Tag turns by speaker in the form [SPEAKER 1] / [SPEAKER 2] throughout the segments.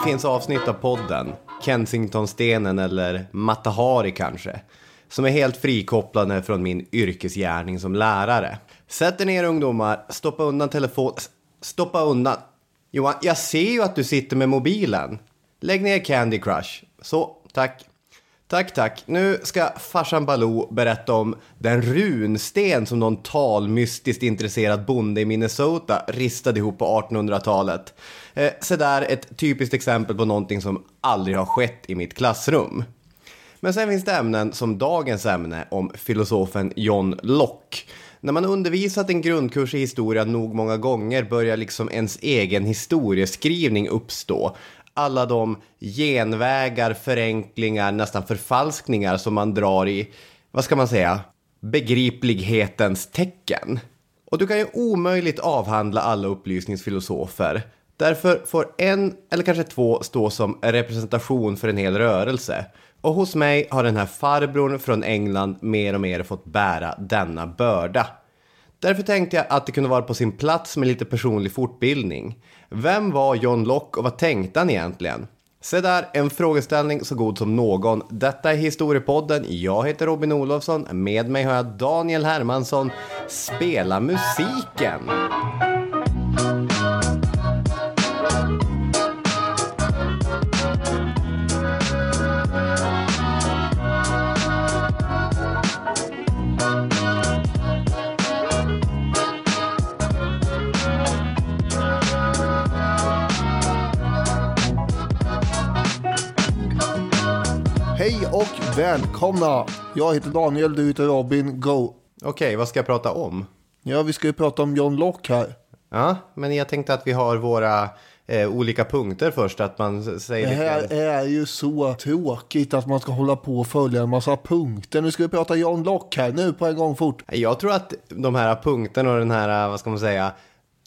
[SPEAKER 1] Det finns avsnitt av podden, Kensingtonstenen eller Matahari kanske, som är helt frikopplade från min yrkesgärning som lärare. Sätt er ner ungdomar, stoppa undan telefon... Stoppa undan... Johan, jag ser ju att du sitter med mobilen. Lägg ner Candy Crush. Så, tack. Tack, tack. Nu ska farsan Baloo berätta om den runsten som någon talmystiskt intresserad bonde i Minnesota ristade ihop på 1800-talet. Eh, så där ett typiskt exempel på någonting som aldrig har skett i mitt klassrum. Men sen finns det ämnen som dagens ämne om filosofen John Locke. När man undervisat en grundkurs i historia nog många gånger börjar liksom ens egen historieskrivning uppstå alla de genvägar, förenklingar, nästan förfalskningar som man drar i, vad ska man säga, begriplighetens tecken. Och du kan ju omöjligt avhandla alla upplysningsfilosofer. Därför får en eller kanske två stå som representation för en hel rörelse. Och hos mig har den här farbrorn från England mer och mer fått bära denna börda. Därför tänkte jag att det kunde vara på sin plats med lite personlig fortbildning. Vem var John Locke och vad tänkte han egentligen? Se där, en frågeställning så god som någon. Detta är Historiepodden. Jag heter Robin Olofsson. Med mig har jag Daniel Hermansson. Spela musiken!
[SPEAKER 2] Hej och välkomna! Jag heter Daniel, du heter Robin. Go!
[SPEAKER 1] Okej, vad ska jag prata om?
[SPEAKER 2] Ja, vi ska ju prata om John Locke här.
[SPEAKER 1] Ja, men jag tänkte att vi har våra eh, olika punkter först. Att man säger
[SPEAKER 2] Det här
[SPEAKER 1] lite...
[SPEAKER 2] är ju så tråkigt att man ska hålla på och följa en massa punkter. Nu ska vi prata John Locke här, nu på en gång fort.
[SPEAKER 1] Jag tror att de här punkterna och den här, vad ska man säga,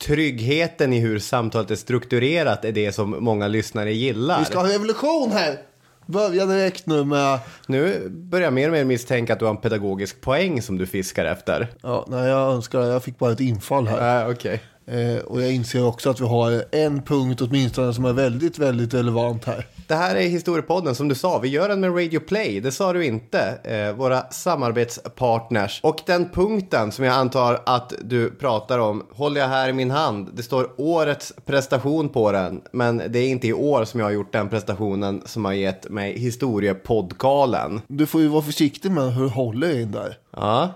[SPEAKER 1] tryggheten i hur samtalet är strukturerat är det som många lyssnare gillar.
[SPEAKER 2] Vi ska ha revolution här! Börja direkt nu med...
[SPEAKER 1] Nu börjar jag mer och mer misstänka att du har en pedagogisk poäng som du fiskar efter.
[SPEAKER 2] Ja, nej, jag önskar. Jag fick bara ett infall här.
[SPEAKER 1] Äh, Okej.
[SPEAKER 2] Eh, och jag inser också att vi har en punkt åtminstone som är väldigt, väldigt relevant här.
[SPEAKER 1] Det här är Historiepodden som du sa. Vi gör den med Radio Play. Det sa du inte. Eh, våra samarbetspartners. Och den punkten som jag antar att du pratar om håller jag här i min hand. Det står årets prestation på den. Men det är inte i år som jag har gjort den prestationen som har gett mig historiepodkalen.
[SPEAKER 2] Du får ju vara försiktig med hur du håller in där.
[SPEAKER 1] Ja.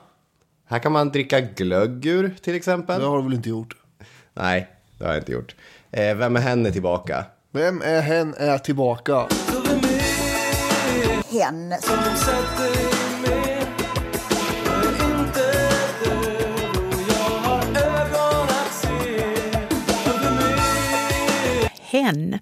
[SPEAKER 1] Här kan man dricka glögg ur till exempel.
[SPEAKER 2] Det har du väl inte gjort?
[SPEAKER 1] Nej, det har jag inte gjort. Eh, vem är henne tillbaka?
[SPEAKER 2] Vem är hen är tillbaka?
[SPEAKER 3] hen som hen.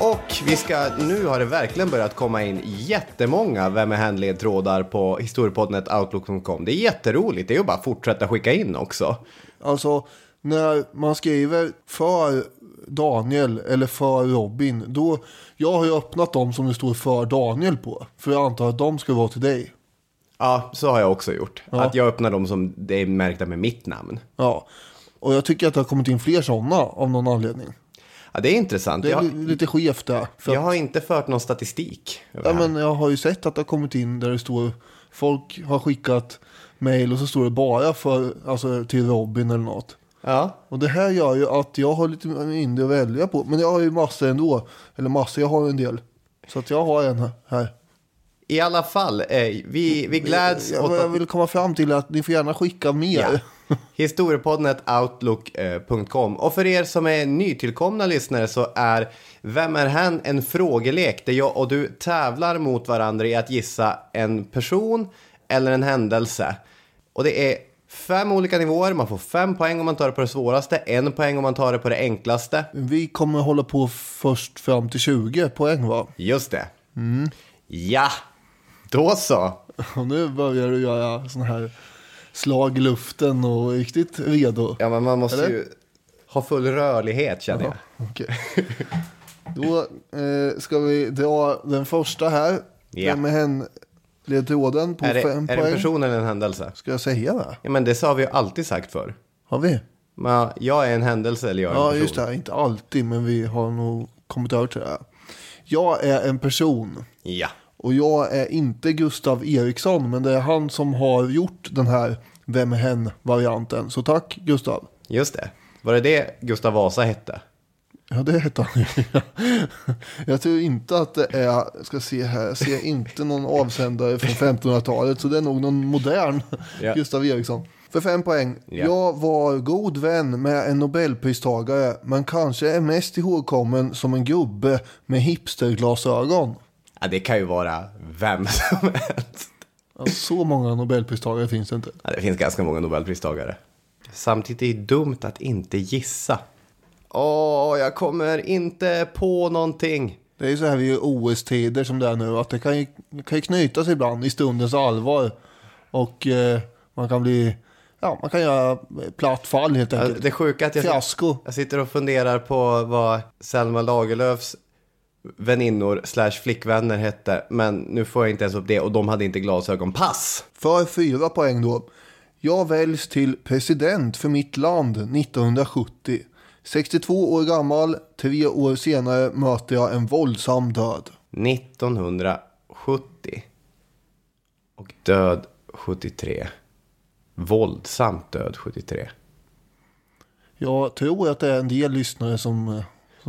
[SPEAKER 1] Och vi ska, nu har det verkligen börjat komma in jättemånga Vem är hen-ledtrådar på historiepodden.outlook.com. Det är jätteroligt, det är ju bara att fortsätta skicka in också.
[SPEAKER 2] Alltså när man skriver för Daniel eller för Robin. Då, jag har ju öppnat dem som det står för Daniel på. För jag antar att de ska vara till dig.
[SPEAKER 1] Ja, så har jag också gjort.
[SPEAKER 2] Ja.
[SPEAKER 1] Att jag öppnar dem som det är märkta med mitt namn.
[SPEAKER 2] Ja. Och jag tycker att det har kommit in fler sådana av någon anledning.
[SPEAKER 1] Ja, det är intressant.
[SPEAKER 2] Det är
[SPEAKER 1] Jag,
[SPEAKER 2] li- lite skevt där.
[SPEAKER 1] Jag har inte fört någon statistik.
[SPEAKER 2] ja, men jag har ju sett att det har kommit in där det står folk har skickat mail och så står det bara för, alltså, till Robin eller något.
[SPEAKER 1] ja.
[SPEAKER 2] Och det här gör ju att jag har lite mindre att välja på. Men jag har ju massor ändå. Eller massor, jag har en del. Så att jag har en här.
[SPEAKER 1] I alla fall, eh, vi, vi gläds
[SPEAKER 2] jag, jag
[SPEAKER 1] att...
[SPEAKER 2] vill komma fram till att ni får gärna skicka mer.
[SPEAKER 1] Ja. Historiepodden.outlook.com Och för er som är nytillkomna lyssnare så är Vem är hen? En frågelek där jag och du tävlar mot varandra i att gissa en person eller en händelse. Och det är fem olika nivåer. Man får fem poäng om man tar det på det svåraste, en poäng om man tar det på det enklaste.
[SPEAKER 2] Vi kommer hålla på först fram till 20 poäng va?
[SPEAKER 1] Just det. Ja, då så.
[SPEAKER 2] Och nu börjar du göra sån här slag i luften och riktigt redo.
[SPEAKER 1] Ja, men man måste
[SPEAKER 2] Eller?
[SPEAKER 1] ju ha full rörlighet känner jag.
[SPEAKER 2] Okej. Då eh, ska vi dra den första här.
[SPEAKER 1] Ja.
[SPEAKER 2] Med hen ledtråden på
[SPEAKER 1] Är det,
[SPEAKER 2] fem
[SPEAKER 1] är det
[SPEAKER 2] poäng.
[SPEAKER 1] en person eller en händelse?
[SPEAKER 2] Ska jag säga det?
[SPEAKER 1] Ja, men det sa vi ju alltid sagt för.
[SPEAKER 2] Har vi?
[SPEAKER 1] Men jag är en händelse eller jag är en
[SPEAKER 2] Ja,
[SPEAKER 1] person.
[SPEAKER 2] just det. Inte alltid, men vi har nog kommit över till det här. Jag är en person.
[SPEAKER 1] Ja.
[SPEAKER 2] Och jag är inte Gustav Eriksson, men det är han som har gjort den här Vem hen-varianten. Så tack Gustav.
[SPEAKER 1] Just det. Var det det Gustav Vasa hette?
[SPEAKER 2] Ja, det heter han. Jag tror inte att det är, jag ska se här, jag ser inte någon avsändare från 1500-talet. Så det är nog någon modern
[SPEAKER 1] Ja.
[SPEAKER 2] Gustav Eriksson. För fem poäng.
[SPEAKER 1] Ja.
[SPEAKER 2] Jag var god vän med en nobelpristagare, men kanske är mest ihågkommen som en gubbe med hipsterglasögon.
[SPEAKER 1] Ja, det kan ju vara vem som helst.
[SPEAKER 2] Ja, så många nobelpristagare finns det inte.
[SPEAKER 1] Ja, det finns ganska många nobelpristagare. Samtidigt är det dumt att inte gissa. Åh, jag kommer inte på någonting.
[SPEAKER 2] Det är ju så här vid OS-tider som det är nu, att det kan ju, kan ju knytas ibland i stundens allvar. Och eh, man kan bli, ja man kan göra platt fall helt
[SPEAKER 1] Ja,
[SPEAKER 2] enkelt.
[SPEAKER 1] Det sjuka att jag,
[SPEAKER 2] Fiasko.
[SPEAKER 1] jag sitter och funderar på vad Selma Lagerlöfs väninnor slash flickvänner hette. Men nu får jag inte ens upp det och de hade inte glasögon. Pass!
[SPEAKER 2] För fyra poäng då. Jag väljs till president för mitt land 1970. 62 år gammal, tre år senare möter jag en våldsam död.
[SPEAKER 1] 1970. Och död 73. Våldsamt död 73.
[SPEAKER 2] Jag tror att det är en del lyssnare som eh,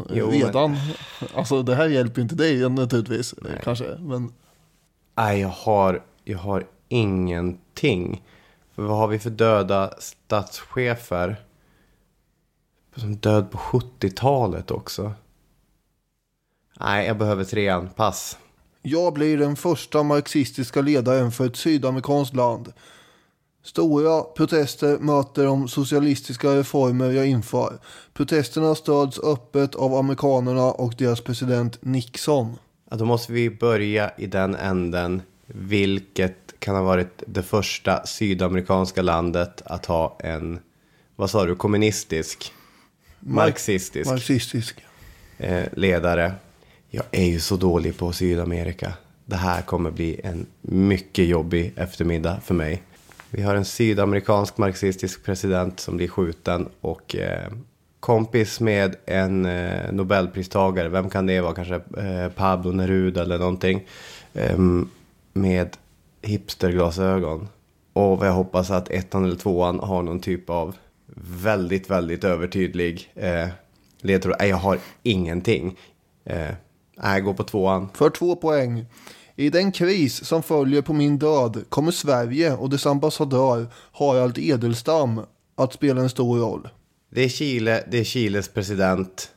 [SPEAKER 1] Jo,
[SPEAKER 2] redan, alltså det här hjälper inte dig naturligtvis, eh, kanske. Men
[SPEAKER 1] Nej, jag har, jag har ingenting. För vad har vi för döda statschefer? Som död på 70-talet också. Nej, jag behöver trean. Pass.
[SPEAKER 2] Jag blir den första marxistiska ledaren för ett sydamerikanskt land. Stora protester möter de socialistiska reformer jag inför. Protesterna stöds öppet av amerikanerna och deras president Nixon.
[SPEAKER 1] Ja, då måste vi börja i den änden. Vilket kan ha varit det första sydamerikanska landet att ha en, vad sa du, kommunistisk, marxistisk
[SPEAKER 2] Marxistisk.
[SPEAKER 1] eh, ledare. Jag är ju så dålig på Sydamerika. Det här kommer bli en mycket jobbig eftermiddag för mig. Vi har en sydamerikansk marxistisk president som blir skjuten och eh, kompis med en eh, nobelpristagare. Vem kan det vara? Kanske eh, Pablo Neruda eller någonting. Ehm, med hipsterglasögon. Och jag hoppas att ettan eller tvåan har någon typ av väldigt, väldigt övertydlig eh, ledtråd. Nej, jag har ingenting. Eh, nej, jag går på tvåan.
[SPEAKER 2] För två poäng. I den kris som följer på min död kommer Sverige och dess ambassadör Harald Edelstam att spela en stor roll.
[SPEAKER 1] Det är Chile, det är Chiles president.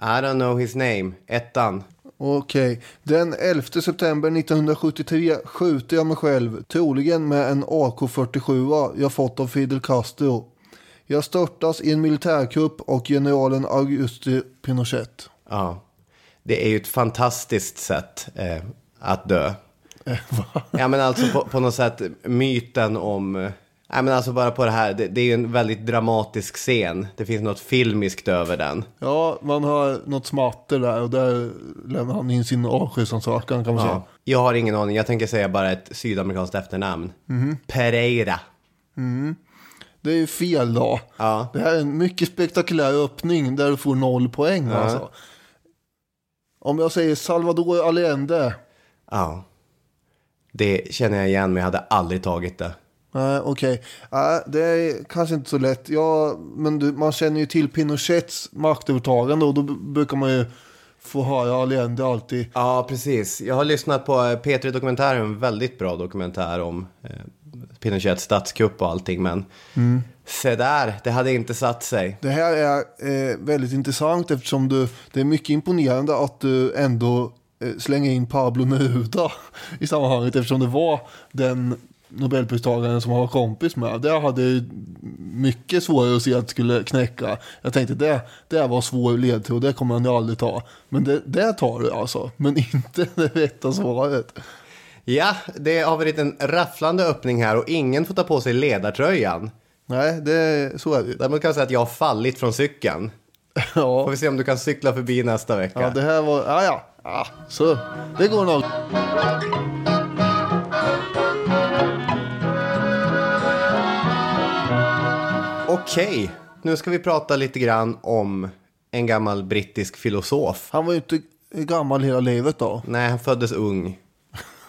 [SPEAKER 1] I don't know his name. Ettan.
[SPEAKER 2] Okej, den 11 september 1973 skjuter jag mig själv, troligen med en AK47 jag fått av Fidel Castro. Jag störtas i en militärkupp och generalen Auguste Pinochet.
[SPEAKER 1] Ja. Det är ju ett fantastiskt sätt eh, att dö. ja men alltså på, på något sätt myten om... Ja men alltså bara på det här, det, det är ju en väldigt dramatisk scen. Det finns något filmiskt över den.
[SPEAKER 2] Ja, man har något smatter där och där lämnar han in sin avskedsansökan kan man säga.
[SPEAKER 1] Ja. Jag har ingen aning, jag tänker säga bara ett sydamerikanskt efternamn. Pereira.
[SPEAKER 2] Det är ju fel då.
[SPEAKER 1] Ja.
[SPEAKER 2] Det här är en mycket spektakulär öppning där du får noll poäng alltså. Om jag säger Salvador Allende.
[SPEAKER 1] Ja. Det känner jag igen men jag hade aldrig tagit det.
[SPEAKER 2] Nej, okej. Nej, det är kanske inte så lätt. Ja, men du, man känner ju till Pinochets maktövertagande och då brukar man ju få höra Allende alltid.
[SPEAKER 1] Ja, precis. Jag har lyssnat på eh, P3 Dokumentär, en väldigt bra dokumentär om eh, Pinochets statskupp och allting. Men se där, det hade inte satt sig.
[SPEAKER 2] Det här är eh, väldigt intressant eftersom du, det är mycket imponerande att du ändå eh, slänger in Pablo Neruda i sammanhanget eftersom det var den Nobelpristagaren som han var kompis med. Det hade jag mycket svårare att se att det skulle knäcka. Jag tänkte det, det var svår ledtråd, det kommer han ju aldrig ta. Men det, det tar du alltså, men inte det rätta svaret.
[SPEAKER 1] Ja, det har varit en rafflande öppning här och ingen får ta på sig ledartröjan.
[SPEAKER 2] Nej, det, så är det.
[SPEAKER 1] Däremot kan jag säga att jag har fallit från cykeln. Får
[SPEAKER 2] Ja,
[SPEAKER 1] vi se om du kan cykla förbi nästa vecka.
[SPEAKER 2] ja, det här var, ja ja, ja så det går nog.
[SPEAKER 1] Okej, nu ska vi prata lite grann om en gammal brittisk filosof.
[SPEAKER 2] Han var ju inte gammal hela livet då.
[SPEAKER 1] Nej, han föddes ung.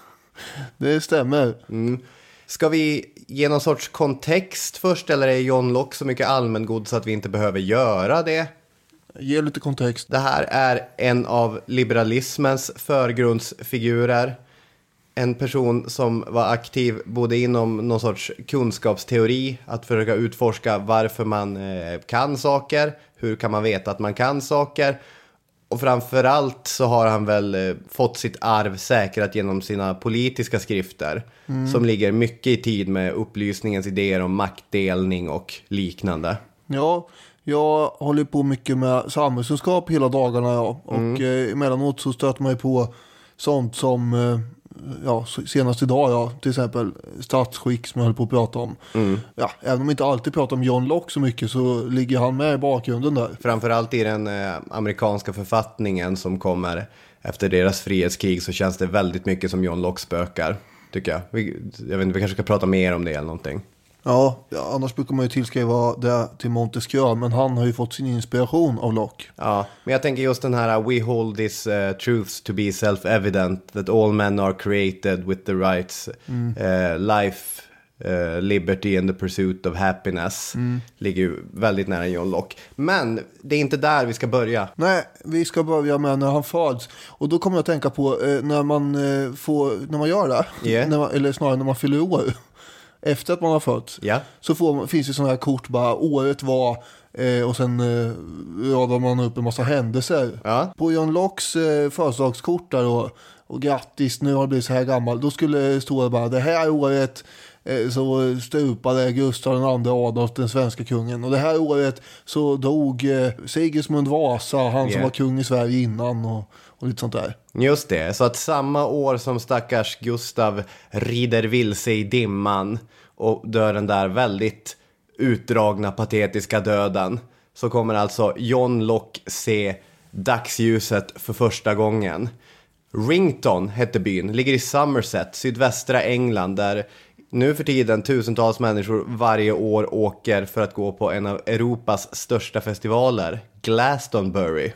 [SPEAKER 2] Det stämmer.
[SPEAKER 1] Ska vi ge någon sorts kontext först eller är John Locke så mycket allmängod så att vi inte behöver göra det?
[SPEAKER 2] Ge lite kontext.
[SPEAKER 1] Det här är en av liberalismens förgrundsfigurer. En person som var aktiv både inom någon sorts kunskapsteori, att försöka utforska varför man eh, kan saker, hur kan man veta att man kan saker. Och framförallt så har han väl eh, fått sitt arv säkrat genom sina politiska skrifter. Som ligger mycket i tid med upplysningens idéer om maktdelning och liknande.
[SPEAKER 2] Ja, jag håller på mycket med samhällskunskap hela dagarna. Ja. Och eh, emellanåt så stöter man ju på sånt som, eh, ja, senast idag, ja, till exempel statsskick som jag höll på att prata om. Ja, även om jag inte alltid pratar om John Locke så mycket så ligger han med i bakgrunden där.
[SPEAKER 1] Framförallt i den eh, amerikanska författningen som kommer efter deras frihetskrig så känns det väldigt mycket som John Locke spökar. Tycker jag. Vi, jag vet inte, vi kanske ska prata mer om det eller någonting.
[SPEAKER 2] Ja, annars brukar man ju tillskriva det till Montesquieu, men han har ju fått sin inspiration av Locke.
[SPEAKER 1] Ja, men jag tänker just den här We hold these uh, truths to be self-evident that all men are created with the rights uh, life, uh, liberty and the pursuit of happiness. Ligger ju väldigt nära John Locke. Men det är inte där vi ska börja.
[SPEAKER 2] Nej, vi ska börja med när han föds. Och då kommer jag att tänka på eh, när, man, eh, får, när man gör det,
[SPEAKER 1] Yeah.
[SPEAKER 2] man, eller snarare när man fyller år. Efter att man har fötts.
[SPEAKER 1] Ja.
[SPEAKER 2] Så får, finns det sådana här kort, bara året var eh, och sen eh, radar man upp en massa händelser.
[SPEAKER 1] Ja.
[SPEAKER 2] På John Locks eh, födelsedagskort där och, och grattis, nu har du blivit så här gammal. Då skulle det stå bara det här året eh, så stupade Gustav II Adolf, den svenska kungen. Och det här året så dog eh, Sigismund Vasa, han som
[SPEAKER 1] Yeah.
[SPEAKER 2] var kung i Sverige innan och, och lite sånt där.
[SPEAKER 1] Just det, så att samma år som stackars Gustav rider vilse i dimman och dör den där väldigt utdragna patetiska döden så kommer alltså John Locke se dagsljuset för första gången. Rington hette byn, ligger i Somerset, sydvästra England där nu för tiden tusentals människor varje år åker för att gå på en av Europas största festivaler, Glastonbury.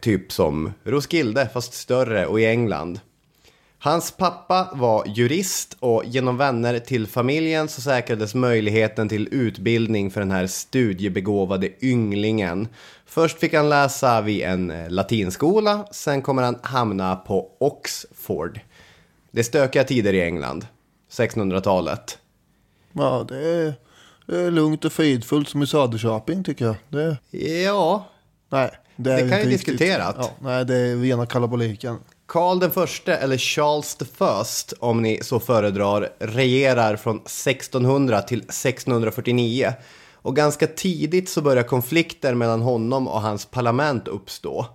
[SPEAKER 1] Typ som Roskilde, fast större och i England. Hans pappa var jurist och genom vänner till familjen så säkrades möjligheten till utbildning för den här studiebegåvade ynglingen. Först fick han läsa vid en latinskola, sen kommer han hamna på Oxford. Det är stökiga tider i England, 1600-talet.
[SPEAKER 2] Ja, det är, det är lugnt och fridfullt som i Söderköping tycker jag. Det,
[SPEAKER 1] Ja,
[SPEAKER 2] nej, det, är
[SPEAKER 1] Det kan ju diskuteras.
[SPEAKER 2] Ja, nej, det är rena kalabaliken.
[SPEAKER 1] Karl den förste, eller Charles the First om ni så föredrar, regerar från 1600 till 1649. Och ganska tidigt så börjar konflikter mellan honom och hans parlament uppstå.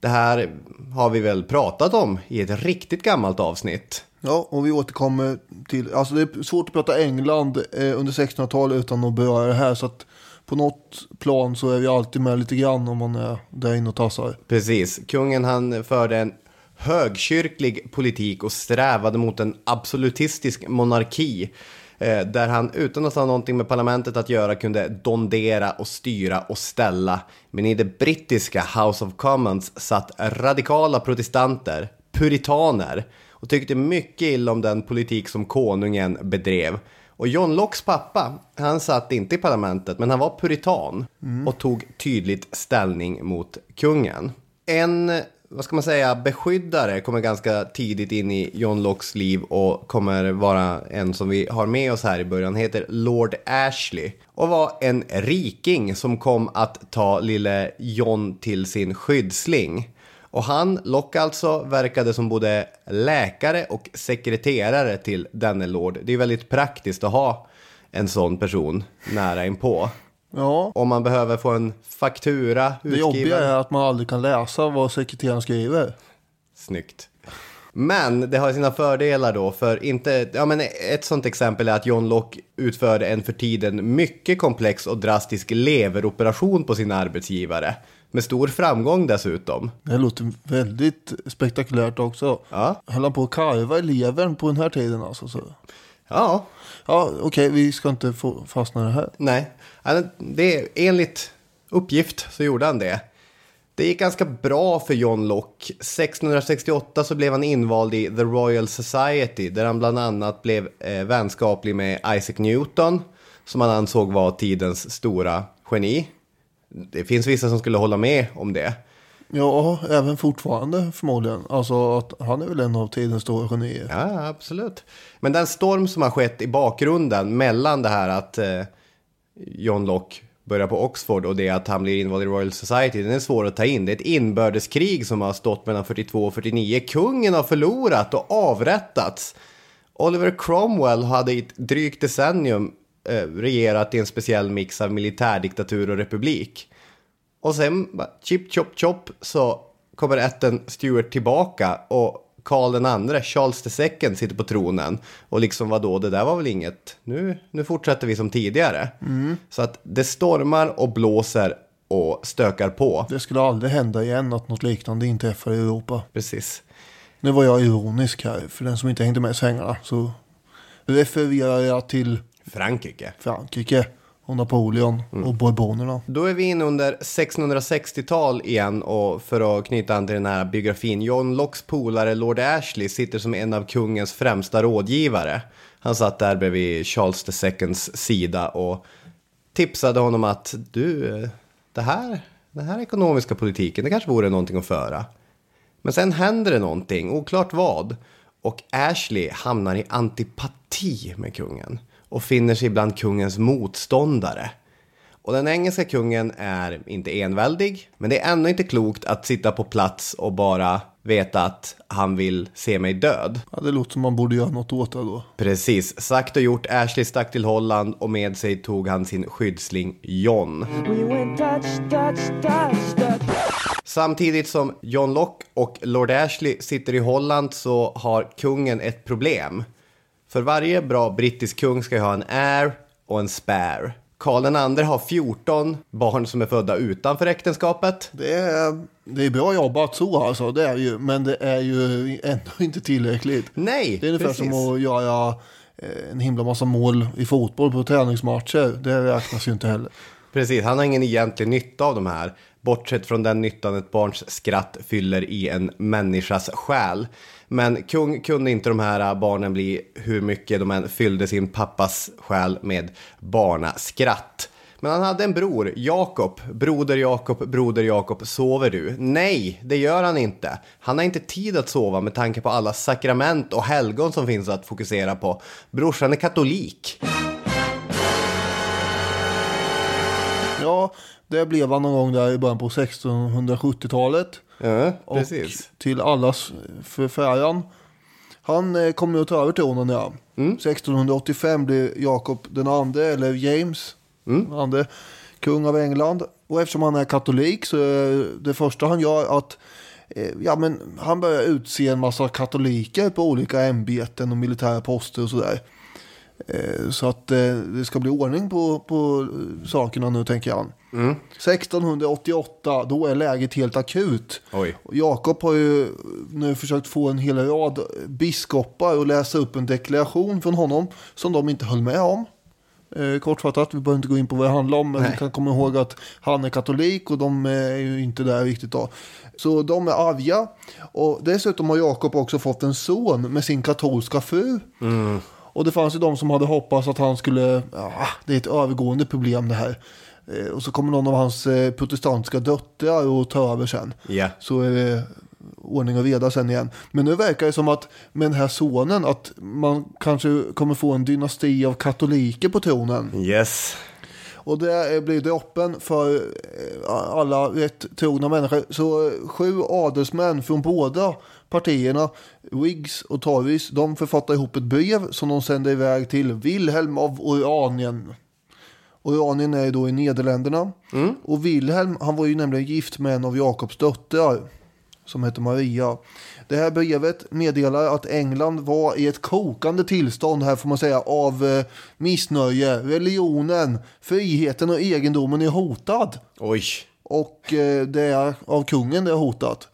[SPEAKER 1] Det här har vi väl pratat om i ett riktigt gammalt avsnitt.
[SPEAKER 2] Ja, och vi återkommer till, alltså det är svårt att prata England eh, under 1600-talet utan att beröra det här. Så att på något plan så är vi alltid med lite grann om man är där inne och tassar.
[SPEAKER 1] Precis, kungen han förde en högkyrklig politik och strävade mot en absolutistisk monarki. Eh, där han utan att ha någonting med parlamentet att göra kunde dondera och styra och ställa. Men i det brittiska House of Commons satt radikala protestanter, puritaner och tyckte mycket illa om den politik som konungen bedrev. Och John Lockes pappa, han satt inte i parlamentet, men han var puritan och tog tydligt ställning mot kungen. En, vad ska man säga, beskyddare kommer ganska tidigt in i John Lockes liv och kommer vara en som vi har med oss här i början, han heter Lord Ashley. Och var en riking som kom att ta lille John till sin skyddsling. Och han, Locke alltså, verkade som både läkare och sekreterare till denne lord. Det är väldigt praktiskt att ha en sån person nära inpå.
[SPEAKER 2] Ja,
[SPEAKER 1] Om man behöver få en faktura
[SPEAKER 2] det jobbiga
[SPEAKER 1] utskriven.
[SPEAKER 2] är att man aldrig kan läsa vad sekreteraren skriver.
[SPEAKER 1] Snyggt. Men det har sina fördelar då, för inte, ja men ett sånt exempel är att John Locke utförde en för tiden mycket komplex och drastisk leveroperation på sin arbetsgivare. Med stor framgång dessutom.
[SPEAKER 2] Det låter väldigt spektakulärt också.
[SPEAKER 1] Ja.
[SPEAKER 2] Höll han på att karva i levern på den här tiden alltså? Så.
[SPEAKER 1] Ja,
[SPEAKER 2] Ja, okej, vi ska inte få fastna i det här.
[SPEAKER 1] nej. Det, enligt uppgift så gjorde han det. Det gick ganska bra för John Locke. 1668 så blev han invald i The Royal Society där han bland annat blev eh, vänskaplig med Isaac Newton som han ansåg var tidens stora geni. Det finns vissa som skulle hålla med om det.
[SPEAKER 2] Ja, även fortfarande förmodligen. Alltså att han är väl en av tidens stora genier.
[SPEAKER 1] Ja, absolut. Men den storm som har skett i bakgrunden mellan det här att eh, John Locke börjar på Oxford och det att han blir invald i Royal Society, den är svår att ta in. Det är ett inbördeskrig som har stått mellan 42 och 49. Kungen har förlorat och avrättats. Oliver Cromwell hade i ett drygt decennium regerat i en speciell mix av militärdiktatur och republik. Och sen, bara, chip chop chop, så kommer ätten Stuart tillbaka och Karl den andre, Charles II, sitter på tronen. Och liksom vadå, det där var väl inget. Nu, nu fortsätter vi som tidigare. Så att det stormar och blåser och stökar på.
[SPEAKER 2] Det skulle aldrig hända igen att något liknande inträffar i Europa.
[SPEAKER 1] Precis.
[SPEAKER 2] Nu var jag ironisk här, för den som inte hängde med i svängarna så refererar jag till
[SPEAKER 1] Frankrike.
[SPEAKER 2] Frankrike och Napoleon och Bourbonerna.
[SPEAKER 1] Då är vi inne under 1660-tal igen och för att knyta an till den här biografin. John Lockes polare Lord Ashley sitter som en av kungens främsta rådgivare. Han satt där bredvid Charles IIs sida och tipsade honom att du, det här, den här ekonomiska politiken, det kanske vore någonting att föra. Men sen händer det någonting, oklart vad. Och Ashley hamnar i antipati med kungen och finner sig bland kungens motståndare. Och den engelska kungen är inte enväldig, men det är ändå inte klokt att sitta på plats och bara veta att han vill se mig död.
[SPEAKER 2] Ja, det låter som man borde göra något åt det då.
[SPEAKER 1] Precis, sagt och gjort. Ashley stack till Holland och med sig tog han sin skyddsling John. Samtidigt som John Locke och Lord Ashley sitter i Holland så har kungen ett problem. För varje bra brittisk kung ska ju ha en heir och en spare. Karl II har 14 barn som är födda utanför äktenskapet.
[SPEAKER 2] Det är, det är bra jobbat så alltså, det är ju, men det är ju ändå inte tillräckligt.
[SPEAKER 1] Nej,
[SPEAKER 2] Det är ungefär
[SPEAKER 1] precis.
[SPEAKER 2] som att göra eh, en himla massa mål i fotboll på träningsmatcher. Det räknas ju inte heller.
[SPEAKER 1] Precis, han har ingen egentlig nytta av de här. Bortsett från den nyttan ett barns skratt fyller i en människas själ. Men kung kunde inte de här barnen bli hur mycket de än fyllde sin pappas själ med barnaskratt. Men han hade en bror, Jakob. Broder Jakob, broder Jakob, sover du? Nej, det gör han inte. Han har inte tid att sova med tanke på alla sakrament och helgon som finns att fokusera på. Brorsan är katolik.
[SPEAKER 2] Ja, det blev han någon gång där i början på 1670-talet.
[SPEAKER 1] Ja,
[SPEAKER 2] Och
[SPEAKER 1] precis.
[SPEAKER 2] till allas förfäran. Han eh, kom ju att ta över tronen ja. 1685 blev Jakob den andre, eller James, den andre, kung av England. Och eftersom han är katolik så är det första han gör att eh, ja, men han börjar utse en massa katoliker på olika ämbeten och militära poster och sådär. Eh, Så att eh, det ska bli ordning på, på eh, sakerna nu tänker han. 1688, då är läget helt akut. Jakob har ju nu försökt få en hel rad biskopar att läsa upp en deklaration från honom som de inte höll med om. Eh, kortfattat, vi behöver inte gå in på vad det handlar om, men
[SPEAKER 1] Nej.
[SPEAKER 2] vi kan komma ihåg att han är katolik och de är ju inte där riktigt då. Så de är arga. Och dessutom har Jakob också fått en son med sin katolska fru. Och det fanns ju de som hade hoppats att han skulle, ja, det är ett övergående problem det här. Eh, Och så kommer någon av hans eh, protestantiska döttrar att ta över sen.
[SPEAKER 1] Ja.
[SPEAKER 2] Så är det ordning och reda sen igen. Men nu verkar det som att med den här sonen att man kanske kommer få en dynasti av katoliker på tronen.
[SPEAKER 1] Yes.
[SPEAKER 2] Och det blir droppen för eh, alla rätt trogna människor. Så sju adelsmän från båda partierna, Whigs och Tories, de författar ihop ett brev som de sänder iväg till Wilhelm av Oranien. Oranien är då i Nederländerna. Och Wilhelm, han var ju nämligen gift med en av Jakobs döttrar som heter Maria. Det här brevet meddelar att England var i ett kokande tillstånd här får man säga av eh, missnöje. Religionen, friheten och egendomen är hotad.
[SPEAKER 1] Oj.
[SPEAKER 2] Och eh, det är av kungen det är hotat.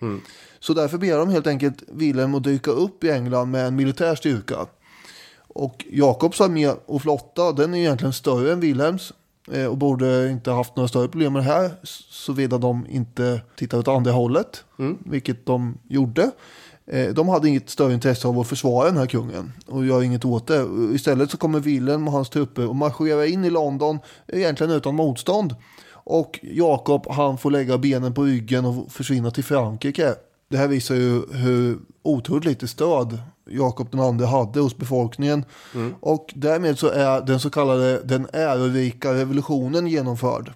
[SPEAKER 2] Så därför ber de helt enkelt Wilhelm att dyka upp i England med en militär styrka. Och Jakobs armé och flotta den är egentligen större än Wilhelms. eh, Och borde inte haft några större problem med det här. Såvida de inte tittar åt andra hållet. Vilket de gjorde. Eh, De hade inget större intresse av att försvara den här kungen. Och göra inget åt det. Istället så kommer Wilhelm och hans trupper att marschera in i London. Egentligen utan motstånd. Och Jakob han får lägga benen på ryggen och försvinna till Frankrike. Det här visar ju hur otroligt lite stöd Jakob den andre hade hos befolkningen. Och därmed så är den så kallade den ärorika revolutionen genomförd.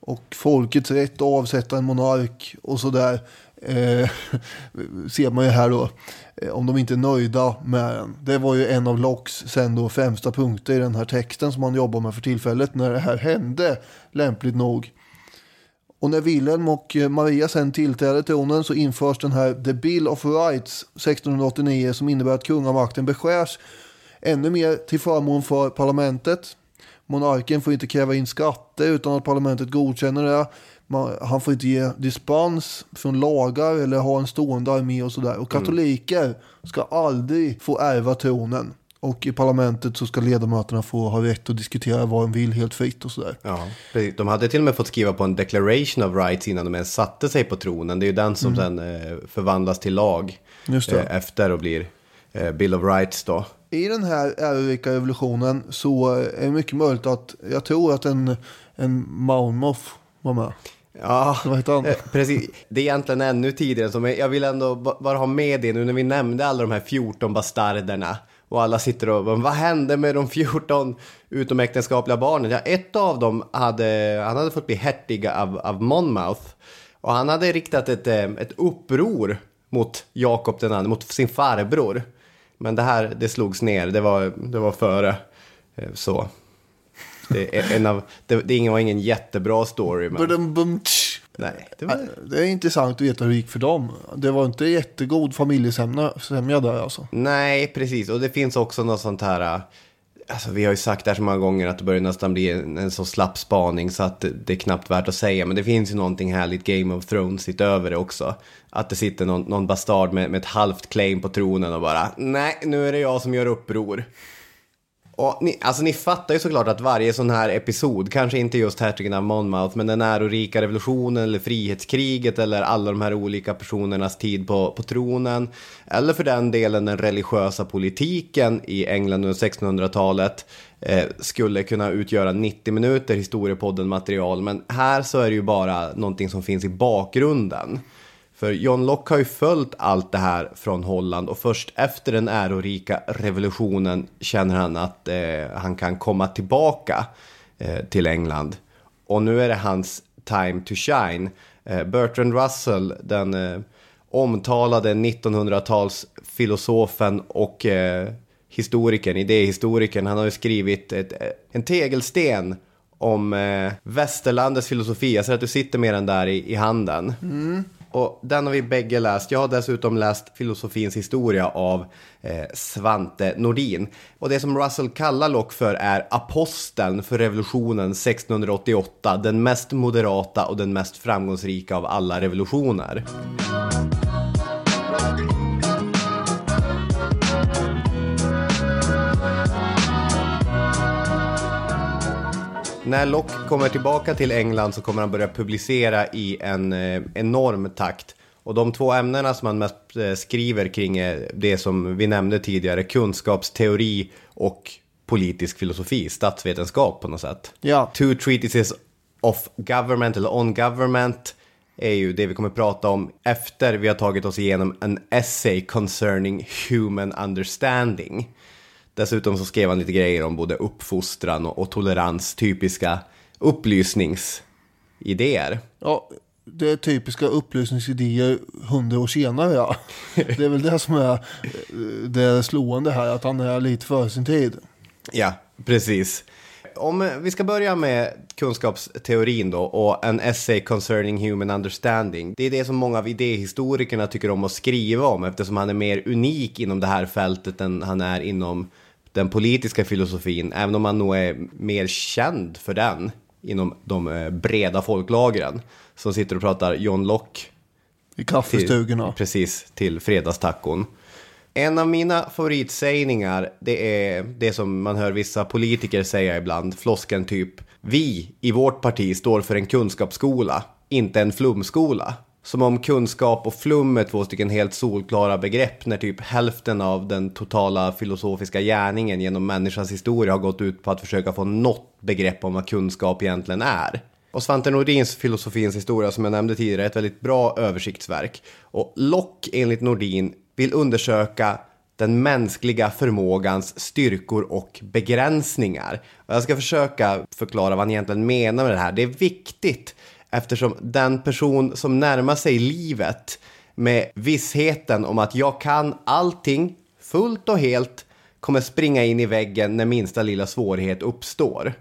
[SPEAKER 2] Och folkets rätt att avsätta en monark och sådär. Eh, ser man ju här då. Eh, om de inte är nöjda med den. Det var ju en av Locks sen då främsta punkter i den här texten som han jobbar med för tillfället. När det här hände lämpligt nog. Och när Wilhelm och eh, Maria sen tillträder tronen så införs den här The Bill of Rights 1689 som innebär att kungamakten beskärs ännu mer till förmån för parlamentet. Monarken får inte kräva in skatter utan att parlamentet godkänner det. Han får inte ge dispens från lagar eller ha en stående armé och sådär. Och katoliker ska aldrig få ärva tronen. Och i parlamentet så ska ledamöterna få ha rätt att diskutera vad de vill helt fritt och sådär.
[SPEAKER 1] Ja. De hade till och med fått skriva på en declaration of rights innan de ens satte sig på tronen. Det är ju den som sen eh, förvandlas till lag eh, efter och blir eh, Bill of Rights då.
[SPEAKER 2] I den här ärorika revolutionen så är det mycket möjligt att jag tror att en, en Monmouth var med.
[SPEAKER 1] Ja, precis. Det är egentligen ännu tidigare. Som jag vill ändå ba- bara ha med det nu när vi nämnde alla de här 14 bastarderna. Och alla sitter och vad hände med de 14 utomäktenskapliga barnen? Ja, ett av dem hade, han hade fått bli hertig av, av Monmouth. Och han hade riktat ett, eh, ett uppror mot Jakob den andre, mot sin farbror. Men det här, det slogs ner, det var, det var före. Eh, så. Det är, en av, det, det var ingen jättebra story. Men... Nej, det var...
[SPEAKER 2] Det är intressant att veta hur det gick för dem. Det var inte jättegod familjesämja där alltså.
[SPEAKER 1] Nej, precis. Och det finns också något sånt här... äh, Alltså, vi har ju sagt det här så många gånger att det börjar nästan bli en, en så slapp spaning så att det, är knappt värt att säga. Men det finns ju någonting härligt Game of Thrones över det också. Att det sitter någon, någon bastard med, med ett halvt claim på tronen och bara nej, nu är det jag som gör uppror. Och ni, alltså ni fattar ju såklart att varje sån här episod, kanske inte just hertigen av Monmouth, men den ärorika revolutionen eller frihetskriget eller alla de här olika personernas tid på, på tronen, eller för den delen den religiösa politiken i England under 1600-talet, eh, skulle kunna utgöra 90 minuter historiepodden material, men här så är det ju bara någonting som finns i bakgrunden. För John Locke har ju följt allt det här från Holland och först efter den ärorika revolutionen känner han att eh, han kan komma tillbaka eh, till England. och nu är det hans time to shine. Eh, Bertrand Russell, den eh, omtalade 1900-talsfilosofen och eh, historikern, idéhistorikern, han har ju skrivit ett, eh, en tegelsten om eh, västerlandets filosofi. Jag ser att du sitter med den där i, i handen. Mm. Och den har vi bägge läst. Jag har dessutom läst filosofins historia av eh, Svante Nordin. Och det som Russell kallar Locke för är aposteln för revolutionen 1688. Den mest moderata och den mest framgångsrika av alla revolutioner. När Locke kommer tillbaka till England så kommer han börja publicera i en eh, enorm takt. Och de två ämnena som han mest eh, skriver kring är det som vi nämnde tidigare, kunskapsteori och politisk filosofi, statsvetenskap på något sätt.
[SPEAKER 2] Ja.
[SPEAKER 1] Two treatises of government eller on government är ju det vi kommer prata om efter vi har tagit oss igenom en essay concerning human understanding. Dessutom så skrev han lite grejer om både uppfostran och, och tolerans, typiska upplysningsidéer.
[SPEAKER 2] Ja, det är typiska upplysningsidéer hundra år senare. Ja. Det är väl det som är det slående här, att han är lite före sin tid.
[SPEAKER 1] Ja, precis. Om vi ska börja med kunskapsteorin då och en essay concerning human understanding. Det är det som många av idéhistorikerna tycker om att skriva om eftersom han är mer unik inom det här fältet än han är inom den politiska filosofin, även om han nog är mer känd för den inom de eh, breda folklagren som sitter och pratar John Locke.
[SPEAKER 2] I kaffestugorna.
[SPEAKER 1] Till, precis, till fredagstacon. En av mina favoritsägningar, det är det som man hör vissa politiker säga ibland, flosken typ Vi i vårt parti står för en kunskapsskola, inte en flumskola. Som om kunskap och flum är två stycken helt solklara begrepp när typ hälften av den totala filosofiska gärningen genom människans historia har gått ut på att försöka få något begrepp om vad kunskap egentligen är. Och Svante Nordins filosofins historia som jag nämnde tidigare är ett väldigt bra översiktsverk. Och Locke enligt Nordin vill undersöka den mänskliga förmågans styrkor och begränsningar. Och jag ska försöka förklara vad han egentligen menar med det här. Det är viktigt Eftersom den person som närmar sig livet med vissheten om att jag kan allting fullt och helt kommer springa in i väggen när minsta lilla svårighet uppstår.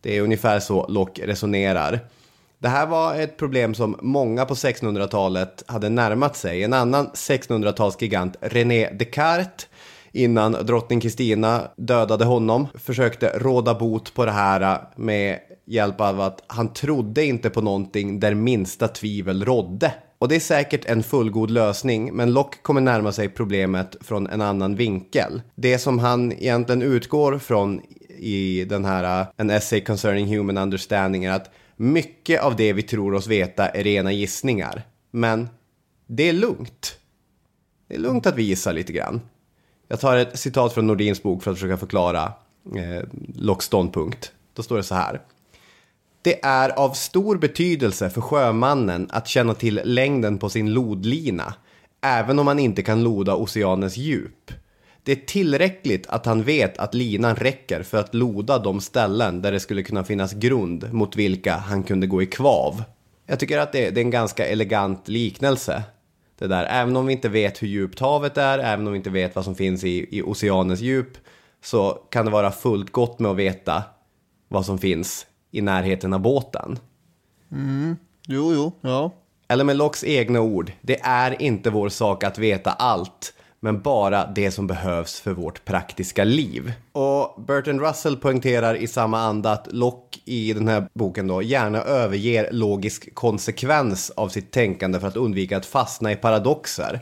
[SPEAKER 1] Det är ungefär så Locke resonerar. Det här var ett problem som många på 1600-talet hade närmat sig. En annan 1600-talsgigant, René Descartes, innan drottning Kristina dödade honom, försökte råda bot på det här med hjälp av att han trodde inte på någonting där minsta tvivel rådde. Och det är säkert en fullgod lösning, men Locke kommer närma sig problemet från en annan vinkel. Det som han egentligen utgår från i den här En essay concerning human understanding är att mycket av det vi tror oss veta är rena gissningar. Men det är lugnt. Det är lugnt att vi gissar lite grann. Jag tar ett citat från Nordins bok för att försöka förklara eh, Locks ståndpunkt. Då står det så här. Det är av stor betydelse för sjömannen att känna till längden på sin lodlina, även om man inte kan loda oceanens djup. Det är tillräckligt att han vet att linan räcker för att loda de ställen där det skulle kunna finnas grund mot vilka han kunde gå i kvav. Jag tycker att det, är en ganska elegant liknelse. Det där, även om vi inte vet hur djupt havet är, även om vi inte vet vad som finns i, i oceanens djup, så kan det vara fullt gott med att veta vad som finns i närheten av båten.
[SPEAKER 2] Mm. Jo, jo, ja.
[SPEAKER 1] Eller med Locks egna ord, det är inte vår sak att veta allt, men bara det som behövs för vårt praktiska liv. Och Bertrand Russell poängterar i samma anda att Locke i den här boken då gärna överger logisk konsekvens av sitt tänkande för att undvika att fastna i paradoxer.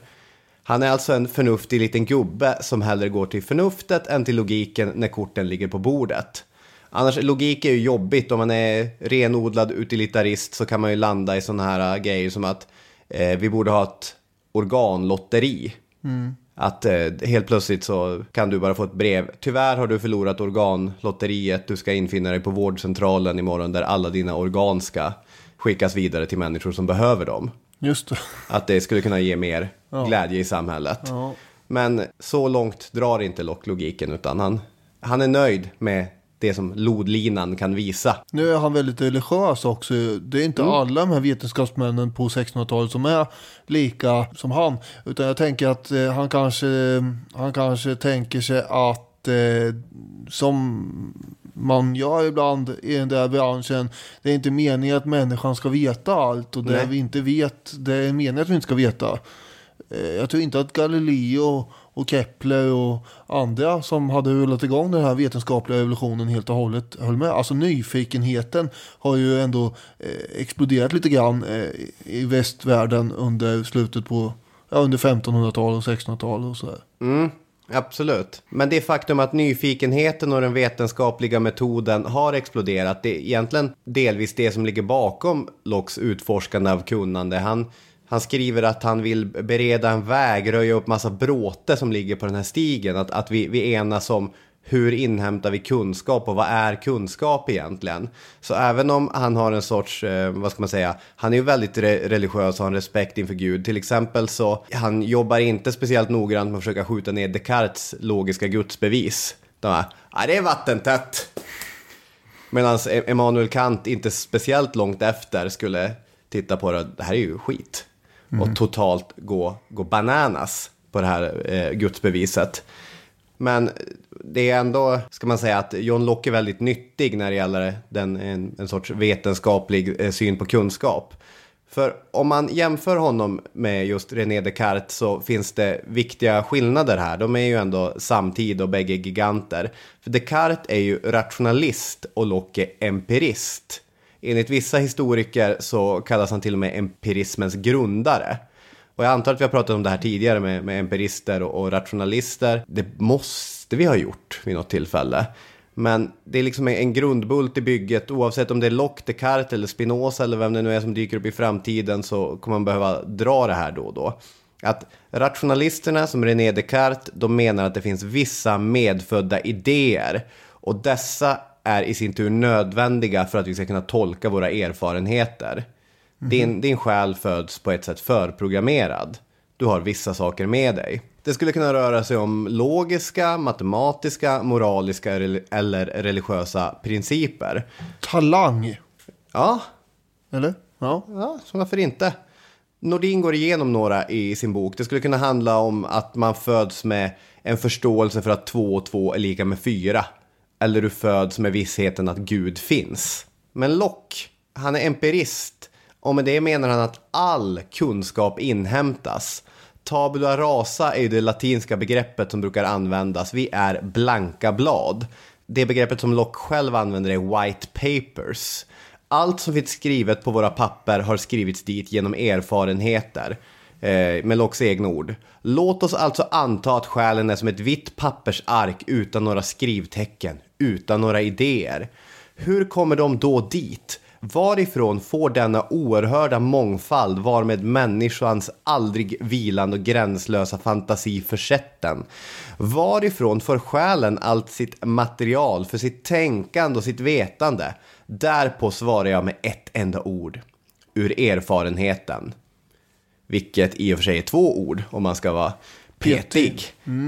[SPEAKER 1] Han är alltså en förnuftig liten gubbe som hellre går till förnuftet än till logiken när korten ligger på bordet. Annars, logik är ju jobbigt. Om man är renodlad utilitarist så kan man ju landa i sådana här äh, grejer som att eh, vi borde ha ett organlotteri. Mm. Att eh, helt plötsligt så kan du bara få ett brev. Tyvärr har du förlorat organlotteriet. Du ska infinna dig på vårdcentralen imorgon där alla dina organ ska skickas vidare till människor som behöver dem.
[SPEAKER 2] Just det.
[SPEAKER 1] Att det skulle kunna ge mer ja. glädje i samhället. Ja. Men så långt drar inte logiken utan han, han är nöjd med det som lodlinan kan visa.
[SPEAKER 2] Nu är han väldigt religiös också. Det är inte alla de här vetenskapsmännen på 1600-talet som är lika som han. Utan jag tänker att eh, han, kanske, han kanske tänker sig att eh, som man gör ibland i den där branschen. Det är inte meningen att människan ska veta allt och det
[SPEAKER 1] Nej.
[SPEAKER 2] vi inte vet, det är meningen att vi inte ska veta. Eh, Jag tror inte att Galileo och Kepler och andra som hade rullat igång den här vetenskapliga revolutionen helt och hållet höll med. Alltså nyfikenheten har ju ändå eh, exploderat lite grann eh, i västvärlden under slutet på, ja, under 1500-talet och 1600-talet och sådär.
[SPEAKER 1] Mm, absolut. Men det faktum att nyfikenheten och den vetenskapliga metoden har exploderat, det är egentligen delvis det som ligger bakom Locks utforskande av kunnande. Han, han skriver att han vill bereda en väg, röja upp massa bråte som ligger på den här stigen. Att, att vi, vi enas om hur inhämtar vi kunskap och vad är kunskap egentligen? Så även om han har en sorts, eh, vad ska man säga, han är ju väldigt re religiös och har en respekt inför Gud. Till exempel så, han jobbar inte speciellt noggrant med att försöka skjuta ner Descartes logiska gudsbevis. De här, ja det är vattentätt. Medan Emanuel Kant inte speciellt långt efter skulle titta på det, det här är ju skit. Och totalt gå, gå bananas på det här eh, gudsbeviset. Men det är ändå, ska man säga, att John Locke är väldigt nyttig när det gäller den, en, en sorts vetenskaplig eh, syn på kunskap. För om man jämför honom med just René Descartes så finns det viktiga skillnader här. De är ju ändå samtid och bägge giganter. För Descartes är ju rationalist och Locke empirist. Enligt vissa historiker så kallas han till och med empirismens grundare. Och jag antar att vi har pratat om det här tidigare med, med empirister och, och rationalister. Det måste vi ha gjort vid något tillfälle. Men det är liksom en, en grundbult i bygget. Oavsett om det är Locke, Descartes eller Spinoza eller vem det nu är som dyker upp i framtiden så kommer man behöva dra det här då och då. Att rationalisterna som René Descartes, de menar att det finns vissa medfödda idéer. Och dessa är i sin tur nödvändiga för att vi ska kunna tolka våra erfarenheter. Din, din själ föds på ett sätt förprogrammerad. Du har vissa saker med dig. Det skulle kunna röra sig om logiska, matematiska, moraliska eller religiösa principer.
[SPEAKER 2] Talang,
[SPEAKER 1] Ja,
[SPEAKER 2] eller? Ja.
[SPEAKER 1] ja, så varför inte? Nordin går igenom några i sin bok. Det skulle kunna handla om att man föds med en förståelse för att två och två är lika med fyra. Eller du föds med vissheten att Gud finns. Men Locke, han är empirist. Och med det menar han att all kunskap inhämtas. Tabula rasa är ju det latinska begreppet som brukar användas. Vi är blanka blad. Det begreppet som Locke själv använder är white papers. Allt som finns skrivet på våra papper har skrivits dit genom erfarenheter. Eh, med Lockes egna ord. Låt oss alltså anta att själen är som ett vitt pappersark utan några skrivtecken, utan några idéer. Hur kommer de då dit? Varifrån får denna oerhörda mångfald varmed människans aldrig vilande och gränslösa fantasi försett den? Varifrån får själen allt sitt material för sitt tänkande och sitt vetande? Därpå svarar jag med ett enda ord. Ur erfarenheten. Vilket i och för sig är två ord om man ska vara petig.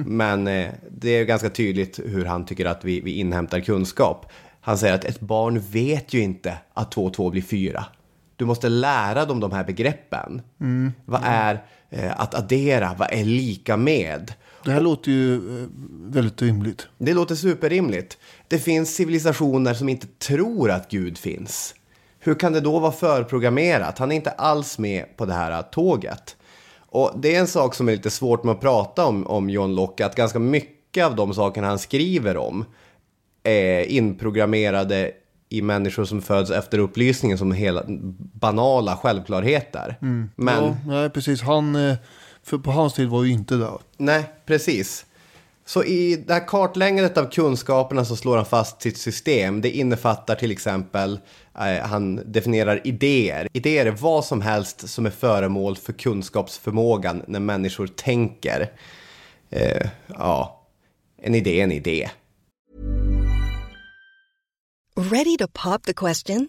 [SPEAKER 1] Men eh, det är ganska tydligt hur han tycker att vi, vi inhämtar kunskap. Han säger att ett barn vet ju inte att två och två blir fyra. Du måste lära dem de här begreppen. Vad är eh, att addera? Vad är lika med?
[SPEAKER 2] Det här låter ju eh, väldigt rimligt.
[SPEAKER 1] Det låter superrimligt. Det finns civilisationer som inte tror att Gud finns. Hur kan det då vara förprogrammerat? Han är inte alls med på det här tåget. Och det är en sak som är lite svårt med att prata om, om John Locke, att ganska mycket av de sakerna han skriver om är inprogrammerade i människor som föds efter upplysningen som hela banala självklarheter. Men
[SPEAKER 2] Ja, nej, precis. Han, eh, för på hans tid var ju inte där.
[SPEAKER 1] Nej, precis. Så i det här kartläggandet av kunskaperna så slår han fast sitt system. Det innefattar till exempel, eh, han definierar idéer. Idéer är vad som helst som är föremål för kunskapsförmågan när människor tänker. Eh, ja, en idé är en idé.
[SPEAKER 3] Ready to pop the question?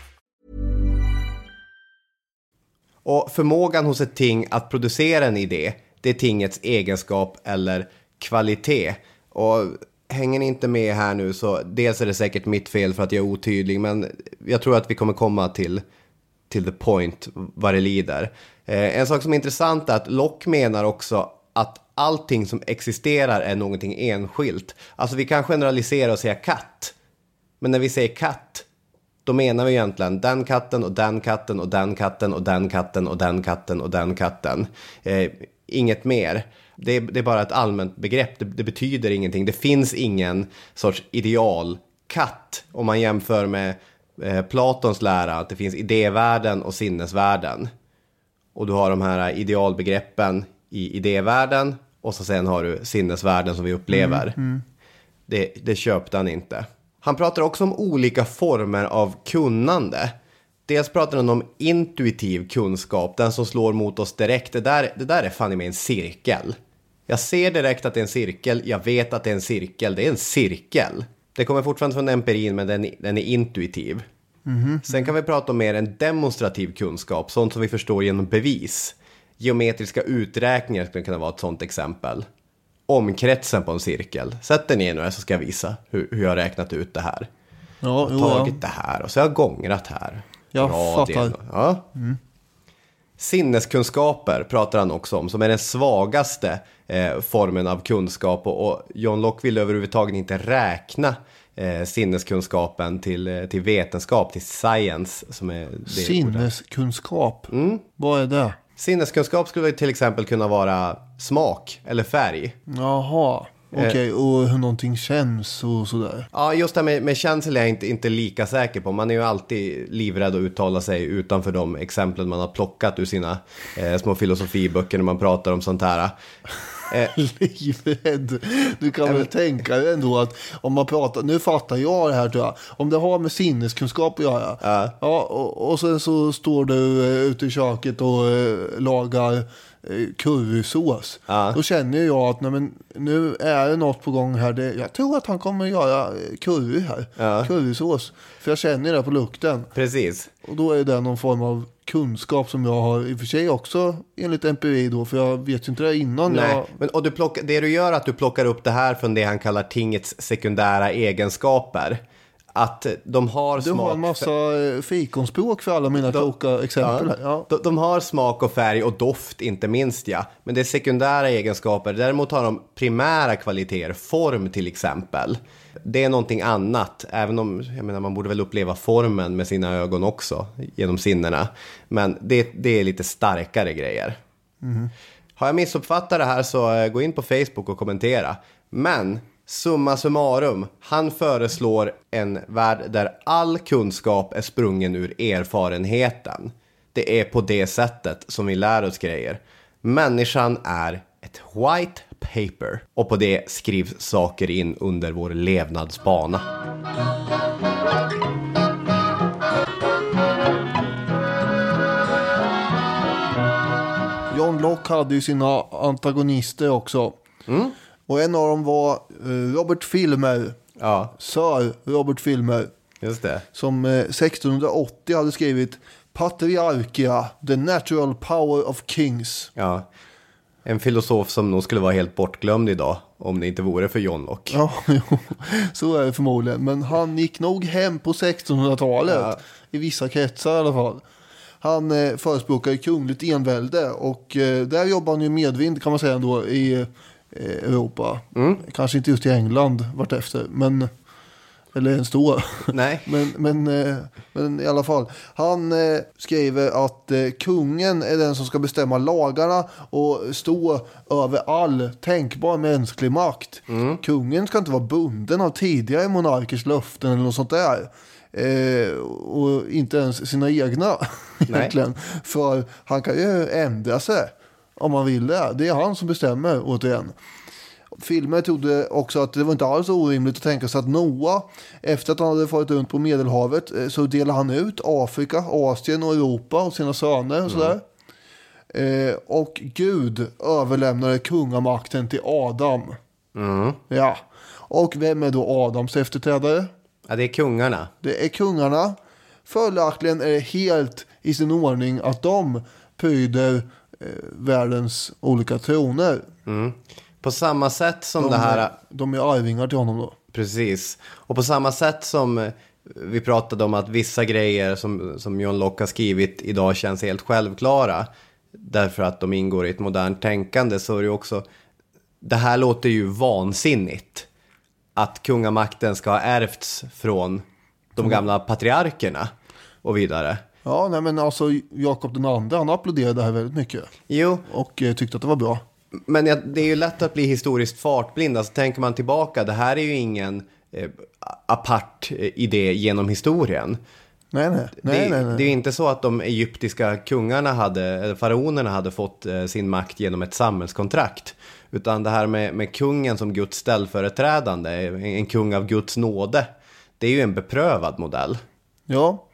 [SPEAKER 1] Och förmågan hos ett ting att producera en idé, det är tingets egenskap eller kvalitet. Och hänger ni inte med här nu så dels är det säkert mitt fel för att jag är otydlig, men jag tror att vi kommer komma till, till the point vad det lider. Eh, en sak som är intressant är att Locke menar också att allting som existerar är någonting enskilt. Alltså vi kan generalisera och säga katt. Men när vi säger katt, då menar vi egentligen den katten och den katten och den katten och den katten och den katten och den katten. Eh, inget mer. Det är, det är, bara ett allmänt begrepp, det, det, betyder ingenting. Det finns ingen sorts idealkatt om man jämför med eh, Platons lära att det finns idévärlden och sinnesvärlden. Och du har de här idealbegreppen i idévärlden och så sen har du sinnesvärlden som vi upplever. Mm, mm. Det, det köpte han inte. Han pratar också om olika former av kunnande. Dels pratar han om intuitiv kunskap, den som slår mot oss direkt. Det där, det där är fan i mig en cirkel. Jag ser direkt att det är en cirkel, jag vet att det är en cirkel, det är en cirkel. Det kommer fortfarande från empirin, men den, den är intuitiv. Mm-hmm. Sen kan vi prata om mer en demonstrativ kunskap, sånt som vi förstår genom bevis. Geometriska uträkningar skulle kunna vara ett sånt exempel. Omkretsen på en cirkel. Sätt dig ner nu så ska jag visa hur, hur jag har räknat ut det här.
[SPEAKER 2] Ja,
[SPEAKER 1] jag har tagit ja. det här och så har jag gångrat här.
[SPEAKER 2] Jag fattar.
[SPEAKER 1] Ja. Mm. Sinneskunskaper pratar han också om, som är den svagaste eh, formen av kunskap. Och, och John Locke vill överhuvudtaget inte räkna eh, sinneskunskapen till, eh, till vetenskap, till science. Som är det
[SPEAKER 2] Sinneskunskap? Mm. Vad är det?
[SPEAKER 1] Sinneskunskap skulle till exempel kunna vara smak eller färg.
[SPEAKER 2] Jaha. Okej, okay, eh. och hur någonting känns och sådär.
[SPEAKER 1] Ja, just det med, med känsel är jag inte, inte lika säker på. Man är ju alltid livrädd att uttala sig utanför de exemplen man har plockat ur sina eh, små filosofiböcker när man pratar om sånt här.
[SPEAKER 2] Eh, livrädd. Du kan väl tänka dig ändå att om man pratar, nu fattar jag det här tror jag, om det har med sinneskunskap att göra. Ja. ja och, och sen så står du eh, ute i köket och eh, lagar Eh, currysås. Ja. Då känner jag att nej, men, nu är det något på gång här. Det, jag tror att han kommer göra eh, curry här. Ja. Currysås. För jag känner det på lukten.
[SPEAKER 1] Precis.
[SPEAKER 2] Och då är det någon form av kunskap som jag har i och för sig också enligt empiri då. För jag vet ju inte det innan.
[SPEAKER 1] Nej,
[SPEAKER 2] jag...
[SPEAKER 1] men och du plockar, det du gör är att du plockar upp det här från det han kallar tingets sekundära egenskaper att de har
[SPEAKER 2] du
[SPEAKER 1] smak...
[SPEAKER 2] Du har en massa eh, fikonspråk för alla mina kloka exempel. Ja, ja.
[SPEAKER 1] De, de, har smak och färg och doft, inte minst ja. Men det är sekundära egenskaper. Däremot har de primära kvaliteter, form till exempel. Det är någonting annat, även om jag menar, man borde väl uppleva formen med sina ögon också, genom sinnena. Men det, det är lite starkare grejer. Mm. Har jag missuppfattat det här så eh, gå in på Facebook och kommentera. Men Summa summarum, han föreslår en värld där all kunskap är sprungen ur erfarenheten. Det är på det sättet som vi lär oss grejer. Människan är ett white paper och på det skrivs saker in under vår levnadsbana.
[SPEAKER 2] John Locke hade ju sina antagonister också. Och en av dem var eh, Robert Filmer.
[SPEAKER 1] Ja,
[SPEAKER 2] Sir Robert Filmer.
[SPEAKER 1] just det.
[SPEAKER 2] Som eh, 1680 hade skrivit Patriarkia, the natural power of kings.
[SPEAKER 1] Ja. En filosof som nog skulle vara helt bortglömd idag om det inte vore för John Locke.
[SPEAKER 2] Ja, jo, så är det förmodligen. Men han gick nog hem på 1600-talet.
[SPEAKER 1] Ja.
[SPEAKER 2] I vissa kretsar i alla fall. Han eh, förespråkar ju kungligt envälde och eh, där jobbar han ju medvind kan man säga ändå i eh, Europa. Kanske inte just i England vartefter, men eller ens då.
[SPEAKER 1] Nej.
[SPEAKER 2] men, men, eh, men i alla fall. Han eh, skriver att eh, kungen är den som ska bestämma lagarna och stå över all tänkbar mänsklig makt. Kungen ska inte vara bunden av tidigare monarkers löften eller något sånt där. Eh, och inte ens sina egna egentligen. För han kan ju ändra sig om han vill det. Det är han som bestämmer återigen. Filmer trodde också att det var inte alls orimligt att tänka sig att Noah, efter att han hade farit runt på Medelhavet, eh, så delade han ut Afrika, Asien och Europa och sina söner och sådär. Eh, och Gud överlämnade kungamakten till Adam. Ja. Och vem är då Adams efterträdare?
[SPEAKER 1] Ja, det är kungarna.
[SPEAKER 2] Det är kungarna. Följaktligen är det helt i sin ordning att de pryder eh, världens olika troner.
[SPEAKER 1] På samma sätt som
[SPEAKER 2] De,
[SPEAKER 1] det här...
[SPEAKER 2] är, de är arvingar till honom då.
[SPEAKER 1] Precis. Och på samma sätt som eh, vi pratade om att vissa grejer som, som John Locke har skrivit idag känns helt självklara. Därför att de ingår i ett modernt tänkande så är det också... Det här låter ju vansinnigt. Att kungamakten ska ha ärvts från de gamla patriarkerna och vidare.
[SPEAKER 2] Ja, nej men alltså Jakob den andre, han applåderade det här väldigt mycket.
[SPEAKER 1] Jo,
[SPEAKER 2] Och eh, tyckte att det var bra.
[SPEAKER 1] Men det är ju lätt att bli historiskt fartblind. Alltså, tänker man tillbaka, det här är ju ingen eh, apart eh, idé genom historien.
[SPEAKER 2] Nej, nej. nej,
[SPEAKER 1] det,
[SPEAKER 2] nej, nej.
[SPEAKER 1] det är inte så att de egyptiska kungarna hade, eller faraonerna hade fått eh, sin makt genom ett samhällskontrakt. Utan det här med, med kungen som Guds ställföreträdande, en, en kung av Guds nåde. Det är ju en beprövad modell.
[SPEAKER 2] Ja,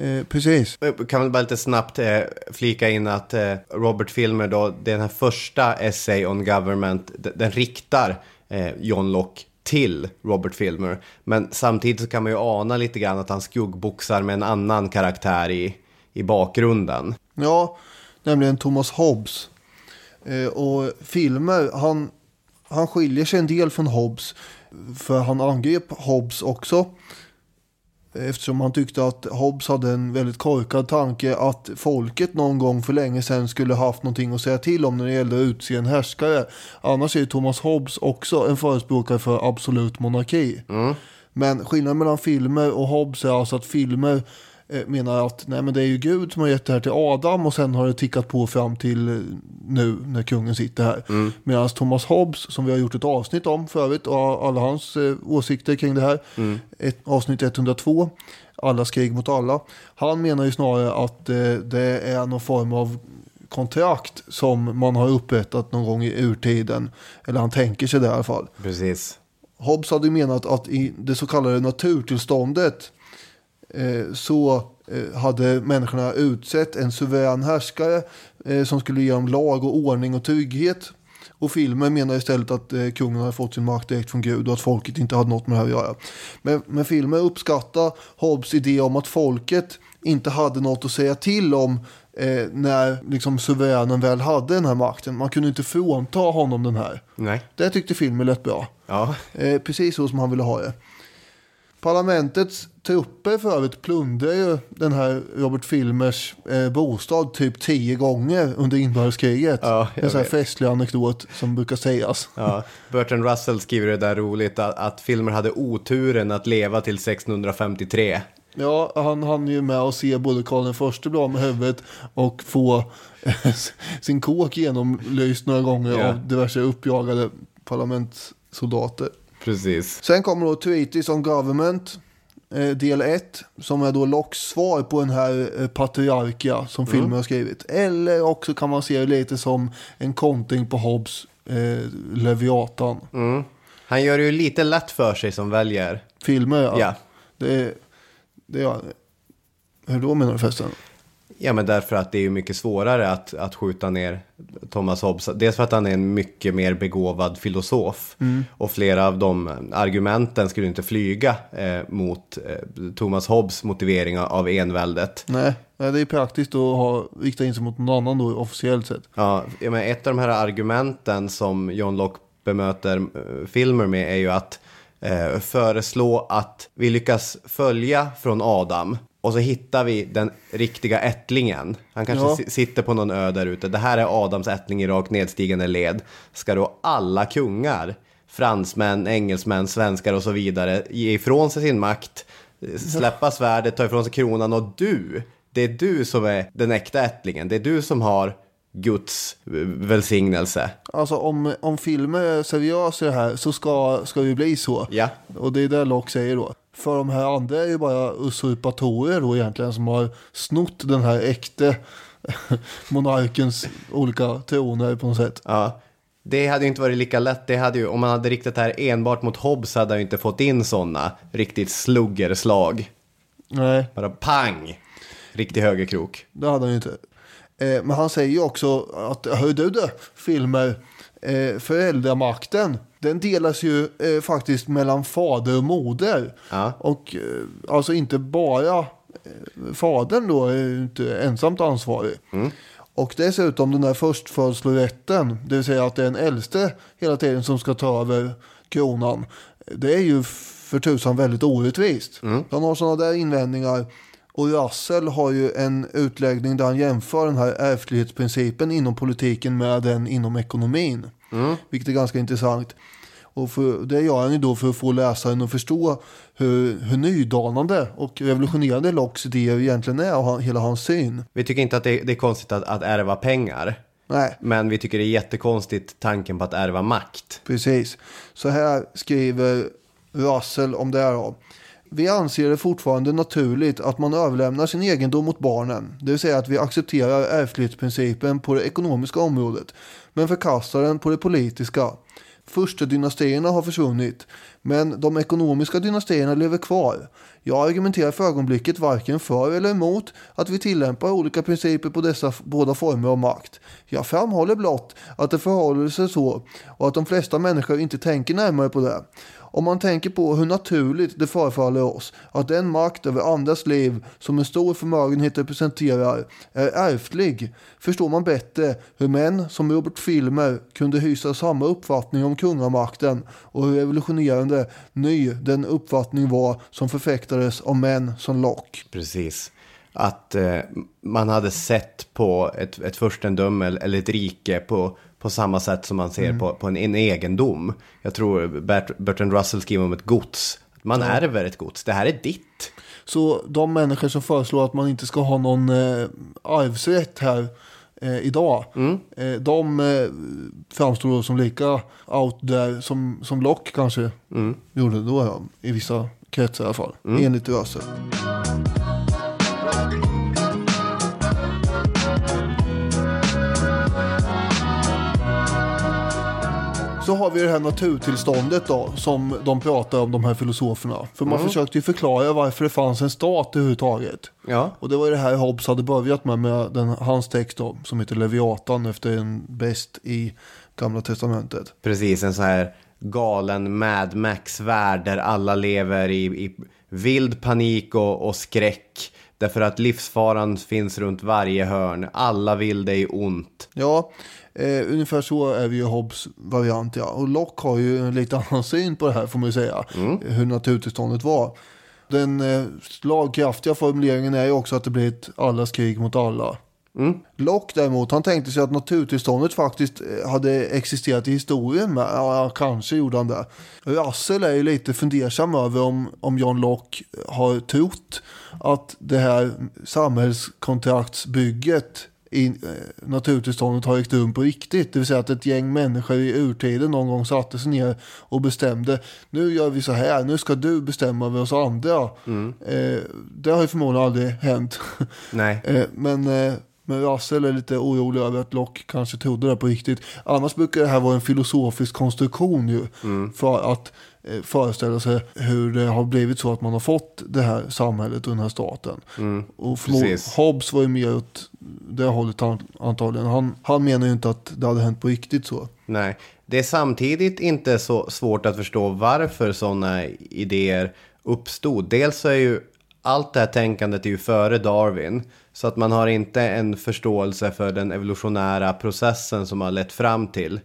[SPEAKER 2] eh, precis.
[SPEAKER 1] Jag kan väl bara lite snabbt eh, flika in att eh, Robert Filmer då, den här första Essay on Government, d- den riktar eh, John Locke till Robert Filmer. Men samtidigt så kan man ju ana lite grann att han skuggboxar med en annan karaktär i, i bakgrunden.
[SPEAKER 2] Ja, nämligen Thomas Hobbes. Eh, och filmer, han, han skiljer sig en del från Hobbes. För han angrep Hobbes också. Eftersom han tyckte att Hobbes hade en väldigt korkad tanke att folket någon gång för länge sedan skulle haft någonting att säga till om när det gällde att utse en härskare. Annars är Thomas Hobbes också en förespråkare för absolut monarki. Men skillnaden mellan filmer och Hobbes är alltså att filmer menar att nej, men det är ju Gud som har gett det här till Adam och sen har det tickat på fram till eh, nu när kungen sitter här. Medan Thomas Hobbes, som vi har gjort ett avsnitt om förut och alla hans eh, åsikter kring det här, ett, avsnitt 102, allas krig mot alla. Han menar ju snarare att eh, det är någon form av kontrakt som man har upprättat någon gång i urtiden. Eller han tänker sig det i alla fall.
[SPEAKER 1] Precis.
[SPEAKER 2] Hobbes hade ju menat att i det så kallade naturtillståndet eh, så eh, hade människorna utsett en suverän härskare eh, som skulle ge dem lag och ordning och trygghet. Och filmen menar istället att eh, kungen hade fått sin makt direkt från Gud och att folket inte hade något med det här att göra. Men, men filmen uppskattar Hobbes idé om att folket inte hade något att säga till om eh, när liksom suveränen väl hade den här makten. Man kunde inte frånta honom den här.
[SPEAKER 1] Nej.
[SPEAKER 2] Det tyckte filmen lät bra.
[SPEAKER 1] Ja.
[SPEAKER 2] Eh, precis så som han ville ha det. Parlamentets trupper för övrigt plundrade ju den här Robert Filmers eh, bostad typ tio gånger under inbördeskriget.
[SPEAKER 1] Ja,
[SPEAKER 2] en sån här festlig anekdot som brukar sägas.
[SPEAKER 1] Ja, Bertrand Russell skriver det där roligt att, att filmer hade oturen att leva till 1653.
[SPEAKER 2] Ja, han hann ju med att se både Karl den förste bli av med huvudet och få eh, sin kåk genomlyst några gånger
[SPEAKER 1] Ja.
[SPEAKER 2] av diverse uppjagade parlamentssoldater.
[SPEAKER 1] Precis.
[SPEAKER 2] Sen kommer då Treaties on Government, eh, del 1, som är då Locks svar på den här eh, patriarkia som filmen har skrivit. Eller också kan man se det lite som en kontring på Hobbes eh, Leviatan.
[SPEAKER 1] Han gör det ju lite lätt för sig som väljer.
[SPEAKER 2] Filmer, ja.
[SPEAKER 1] Ja.
[SPEAKER 2] Det, det hur då menar du förresten?
[SPEAKER 1] Ja, men därför att det är ju mycket svårare att, att skjuta ner Thomas Hobbes. Dels för att han är en mycket mer begåvad filosof. Och flera av de argumenten skulle inte flyga eh, mot eh, Thomas Hobbes motivering av enväldet.
[SPEAKER 2] Nej, nej, det är praktiskt att ha, rikta in sig mot någon annan då officiellt sett.
[SPEAKER 1] Ja, ja, men ett av de här argumenten som John Locke bemöter eh, filmer med är ju att eh, föreslå att vi lyckas följa från Adam och så hittar vi den riktiga ättlingen. Han kanske
[SPEAKER 2] Ja.
[SPEAKER 1] si- sitter på någon ö där ute. Det här är Adams ättling i rakt nedstigande led. Ska då alla kungar, fransmän, engelsmän, svenskar och så vidare ge ifrån sig sin makt, släppa svärdet, ta ifrån sig kronan och du, det är du som är den äkta ättlingen. Det är du som har Guds välsignelse.
[SPEAKER 2] Alltså om, om filmer är seriösa i det här så ska, ska det bli så.
[SPEAKER 1] Ja.
[SPEAKER 2] Och det är det Locke säger då. För de här andra är ju bara usurpatorer då egentligen som har snott den här äkte monarkens olika troner på något sätt.
[SPEAKER 1] Ja. Det hade ju inte varit lika lätt. Det hade ju, om man hade riktat det här enbart mot Hobbes hade han ju inte fått in sådana riktigt sluggerslag.
[SPEAKER 2] Nej,
[SPEAKER 1] Bara pang! Riktig högerkrok.
[SPEAKER 2] det hade han ju inte. Eh, men han säger ju också att, hör du det, filmer, eh, föräldramakten, den delas ju eh, faktiskt mellan fader och moder.
[SPEAKER 1] Ja.
[SPEAKER 2] Och eh, alltså inte bara eh, fadern då är ju inte ensamt ansvarig. Och dessutom den här förstfödslorätten, det vill säga att det är en äldste hela tiden som ska ta över kronan. Det är ju för tusan väldigt orättvist. Han har sådana där invändningar. Och Russell har ju en utläggning där han jämför den här ärftlighetsprincipen inom politiken med den inom ekonomin. Vilket är ganska intressant. Och för, det gör han ju då för att få läsaren att förstå hur, hur nydanande och revolutionerande Locks idéer egentligen är och han, hela hans syn.
[SPEAKER 1] Vi tycker inte att det, det är konstigt att, att ärva pengar.
[SPEAKER 2] Nej,
[SPEAKER 1] Men vi tycker det är jättekonstigt tanken på att ärva makt.
[SPEAKER 2] precis. Så här skriver Russell om det här då. Vi anser det fortfarande naturligt att man överlämnar sin egendom mot barnen. Det vill säga att vi accepterar ärftlighetsprincipen på det ekonomiska området. Men förkastar den på det politiska. Furstedynastierna har försvunnit. Men de ekonomiska dynastierna lever kvar. Jag argumenterar för ögonblicket varken för eller emot att vi tillämpar olika principer på dessa båda former av makt. Jag framhåller blott att det förhåller sig så och att de flesta människor inte tänker närmare på det. Om man tänker på hur naturligt det förefaller oss att den makt över andras liv som en stor förmögenhet representerar är ärftlig förstår man bättre hur män som Robert Filmer kunde hysa samma uppfattning om kungamakten och hur revolutionerande ny den uppfattning var som förfäktades av män som Locke.
[SPEAKER 1] Precis. Att eh, man hade sett på ett, ett furstendöme eller eller ett rike på, på samma sätt som man ser på, på en, en egendom. Jag tror Bert, Bertrand Russell skriver om ett gods. Man ärver ett gods. Det här är ditt.
[SPEAKER 2] Så de människor som föreslår att man inte ska ha någon eh, arvsrätt här eh, idag. Eh, de eh, framstår som lika out there som, som Locke kanske gjorde då. Ja, I vissa kretsar i alla fall. Enligt Russell. Så har vi det här naturtillståndet då, som de pratar om, de här filosoferna. För man försökte ju förklara varför det fanns en stat överhuvudtaget.
[SPEAKER 1] Ja.
[SPEAKER 2] Och det var det här Hobbes hade börjat med, med den, hans text då, som heter Leviatan efter en bäst i Gamla Testamentet.
[SPEAKER 1] Precis, en sån här galen Mad Max-värld där alla lever i, i vild panik och, och skräck. Därför att livsfaran finns runt varje hörn. Alla vill dig ont.
[SPEAKER 2] Ja, eh, ungefär så är vi ju Hobbes variant ja. Och Locke har ju en lite annan syn på det här får man ju säga. Hur naturtillståndet var. Den eh, slagkraftiga formuleringen är ju också att det blir ett allas krig mot alla. Locke däremot, han tänkte sig att naturtillståndet faktiskt eh, hade existerat i historien med. Ja, kanske gjorde han det. Russell är ju lite fundersam över om, om John Locke har trott att det här samhällskontraktsbygget i eh, naturtillståndet har ägt rum på riktigt. Det vill säga att ett gäng människor i urtiden någon gång satte sig ner och bestämde. Nu gör vi så här, nu ska du bestämma över oss andra. Eh, det har ju förmodligen aldrig hänt.
[SPEAKER 1] Nej.
[SPEAKER 2] Eh, men, eh, men Russell är lite orolig över att Locke kanske trodde det på riktigt. Annars brukar det här vara en filosofisk konstruktion ju. För att föreställa sig hur det har blivit så att man har fått det här samhället och den här staten. och förmod-. Hobbes var ju mer åt det hållet an, antagligen. Han, han menar ju inte att det hade hänt på riktigt så.
[SPEAKER 1] Nej, det är samtidigt inte så svårt att förstå varför sådana idéer uppstod. Dels så är ju allt det här tänkandet är ju före Darwin. Så att man har inte en förståelse för den evolutionära processen som har lett fram till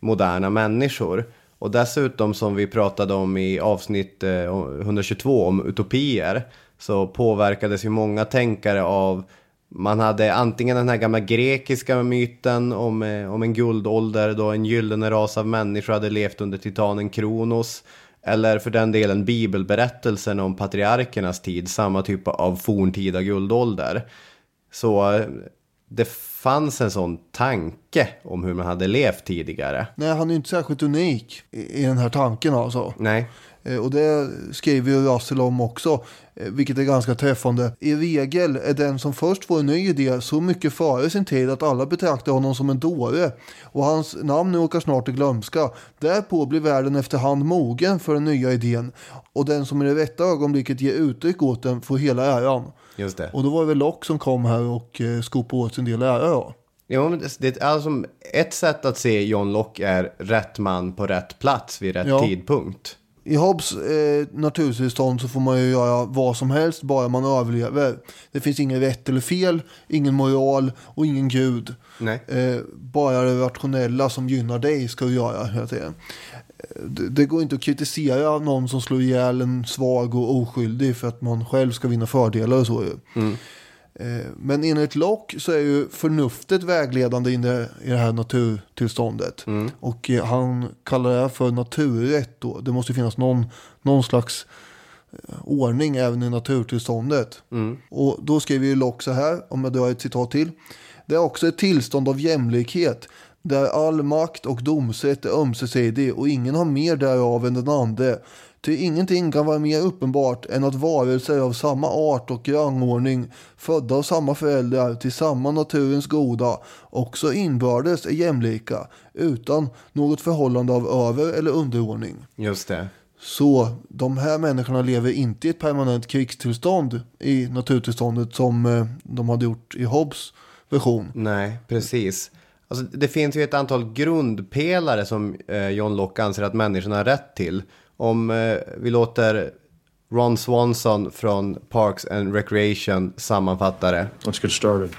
[SPEAKER 1] moderna människor. Och dessutom som vi pratade om i avsnitt eh, 122 om utopier. Så påverkades ju många tänkare av man hade antingen den här gamla grekiska myten om, eh, om en guldålder då en gyllene ras av människor hade levt under titanen Kronos. Eller för den delen bibelberättelsen om patriarkernas tid, samma typ av forntida guldålder. Så eh, det fanns en sån tanke om hur man hade levt tidigare.
[SPEAKER 2] Nej, han är inte särskilt unik i, i den här tanken alltså.
[SPEAKER 1] Nej.
[SPEAKER 2] Eh, Och det skriver ju Russell om också, eh, vilket är ganska träffande. I regel är den som först får en ny idé så mycket före sin tid att alla betraktar honom som en dåre. Och hans namn åker snart i glömska. Därpå blir världen efterhand mogen för den nya idén. Och den som i det rätta ögonblicket ger uttryck åt den får hela äran.
[SPEAKER 1] Just det.
[SPEAKER 2] Och då var det väl Locke som kom här och eh, skopade åt sin del ära då.
[SPEAKER 1] Jo, men det- det är alltså ett sätt att se John Locke är rätt man på rätt plats vid rätt
[SPEAKER 2] Ja.
[SPEAKER 1] tidpunkt.
[SPEAKER 2] I Hobbes eh, naturtillstånd så får man ju göra vad som helst bara man överlever. Det finns ingen rätt eller fel, ingen moral och ingen gud.
[SPEAKER 1] Nej.
[SPEAKER 2] Eh, bara det rationella som gynnar dig ska du göra hela tiden. Det, det går inte att kritisera någon som slår ihjäl en svag och oskyldig för att man själv ska vinna fördelar och så ju. Eh, Men enligt Locke så är ju förnuftet vägledande i det, i det här naturtillståndet. Och eh, han kallar det här för naturrätt då. Det måste finnas någon, någon slags eh, ordning även i naturtillståndet. Och då skriver ju Locke så här, om jag drar ett citat till. Det är också ett tillstånd av jämlikhet. Där all makt och domsrätt är ömsesidig och ingen har mer därav än den andre. Ty ingenting kan vara mer uppenbart än att varelser av samma art och rangordning, födda av samma föräldrar till samma naturens goda, också inbördes är jämlika, utan något förhållande av över eller underordning.
[SPEAKER 1] Just det.
[SPEAKER 2] Så de här människorna lever inte i ett permanent krigstillstånd i naturtillståndet som eh, de hade gjort i Hobbes version.
[SPEAKER 1] Nej, precis. Alltså, det finns ju ett antal grundpelare som eh, John Locke anser att människorna har rätt till. Om eh, vi låter Ron Swanson från Parks and Recreation sammanfatta det.
[SPEAKER 4] Let's get started.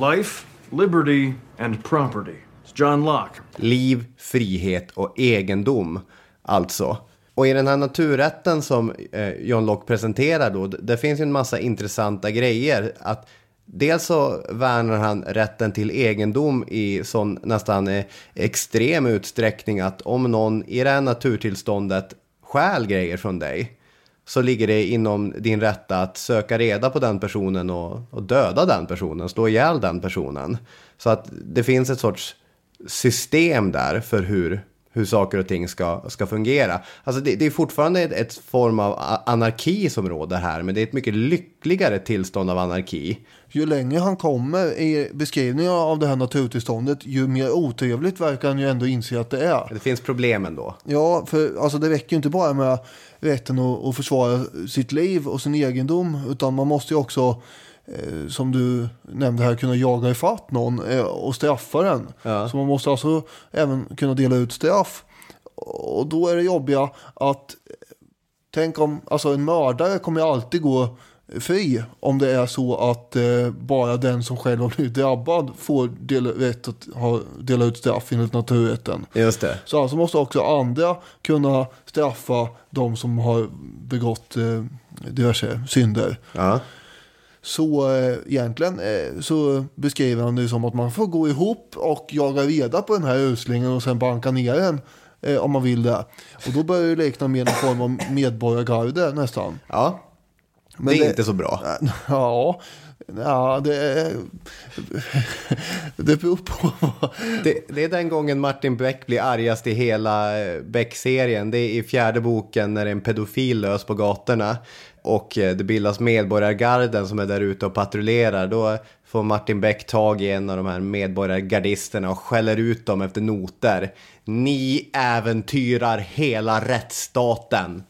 [SPEAKER 4] Life, liberty, and property. It's John Locke.
[SPEAKER 1] Liv, frihet och egendom. Alltså. Och i den här naturrätten som eh, John Locke presenterar då, det finns ju en massa intressanta grejer. Att dels så värnar han rätten till egendom i sån nästan eh, extrem utsträckning att om någon i det här naturtillståndet stjäl grejer från dig så ligger det inom din rätta att söka reda på den personen och, och döda den personen, slå ihjäl den personen. Så att det finns ett sorts system där för hur, hur saker och ting ska, ska fungera. Alltså det, det är fortfarande ett, ett form av anarki som råder här, men det är ett mycket lyckligare tillstånd av anarki.
[SPEAKER 2] Ju längre han kommer i beskrivningen av det här naturtillståndet, ju mer otrevligt verkar han ju ändå inse att det är.
[SPEAKER 1] Det finns problem ändå.
[SPEAKER 2] Ja, för alltså, det räcker ju inte bara med rätten att, att försvara sitt liv och sin egendom, utan man måste ju också, som du nämnde här, kunna jaga ifatt någon eh, och straffa den.
[SPEAKER 1] Ja.
[SPEAKER 2] Så man måste alltså även kunna dela ut straff. Och då är det jobbiga att, eh, tänk om, alltså en mördare kommer alltid gå fri om det är så att eh, bara den som själv har blivit drabbad får dela, rätt att ha, dela ut straff enligt naturrätten.
[SPEAKER 1] Just det.
[SPEAKER 2] Så alltså måste också andra kunna straffa de som har begått eh, diverse synder.
[SPEAKER 1] Ja.
[SPEAKER 2] Så eh, egentligen eh, så beskriver han det som att man får gå ihop och jaga reda på den här uslingen och sen banka ner den eh, om man vill det. Och då börjar det likna mer någon form av medborgargarde nästan.
[SPEAKER 1] ja.
[SPEAKER 2] Men
[SPEAKER 1] det är
[SPEAKER 2] det-
[SPEAKER 1] inte så bra.
[SPEAKER 2] Ja, ja det, det beror på.
[SPEAKER 1] Det, det är den gången Martin Beck blir argast i hela eh, Beck-serien. Det är i fjärde boken när en pedofil lös på gatorna. Och eh, det bildas medborgargarden som är där ute och patrullerar. Då får Martin Beck tag i en av de här medborgargardisterna och skäller ut dem efter noter. Ni äventyrar hela rättsstaten.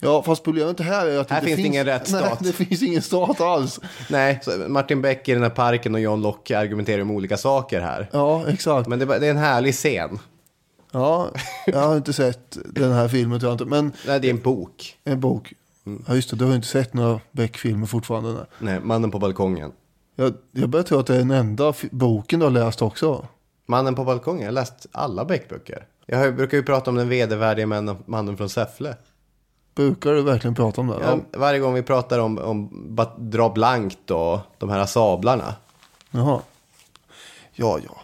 [SPEAKER 2] Ja, fast problemet här är att
[SPEAKER 1] Här
[SPEAKER 2] det
[SPEAKER 1] finns det ingen
[SPEAKER 2] Nej,
[SPEAKER 1] rättsstat.
[SPEAKER 2] det finns ingen stat alls.
[SPEAKER 1] Nej, Martin Beck i den här parken och John Locke argumenterar om olika saker här.
[SPEAKER 2] Ja, exakt.
[SPEAKER 1] Men det, det är en härlig scen.
[SPEAKER 2] Ja, jag har inte sett den här filmen tror jag inte. Men
[SPEAKER 1] Nej, det är en bok.
[SPEAKER 2] en bok. Ja, just det. Du har inte sett några Beck-filmer fortfarande. Nej.
[SPEAKER 1] Nej, Mannen på balkongen.
[SPEAKER 2] Jag, jag börjar tro att det är den enda boken du har läst också.
[SPEAKER 1] Mannen på balkongen, jag har läst alla Beck-böcker. Jag har- brukar ju prata om den vedervärdige mannen från Säffle.
[SPEAKER 2] Brukar du verkligen prata om det?
[SPEAKER 1] Ja, varje gång vi pratar om, om dra blankt och de här sablarna.
[SPEAKER 2] Jaha. Ja, ja.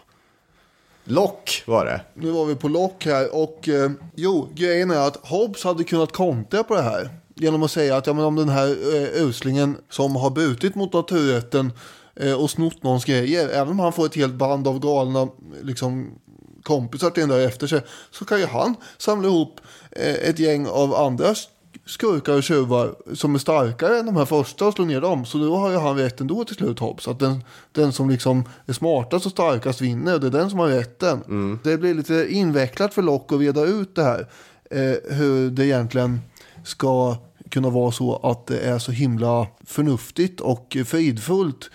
[SPEAKER 1] Lock var det.
[SPEAKER 2] Nu var vi på lock här och eh, jo, grejen är att Hobbes hade kunnat kontra på det här. Genom att säga att ja, men om den här eh, uslingen som har brutit mot naturrätten eh, och snott någons grejer, även om han får ett helt band av galna liksom, kompisar till den där efter sig, så kan ju han samla ihop eh, ett gäng av andra skurkar och tjuvar som är starkare än de här första och slå ner dem. Så då har ju han rätt ändå till slut Hobbes. Att den, den som liksom är smartast och starkast vinner. Det är den som har rätten. Det blir lite invecklat för Locke att reda ut det här. Eh, hur det egentligen ska kunna vara så att det är så himla förnuftigt och fridfullt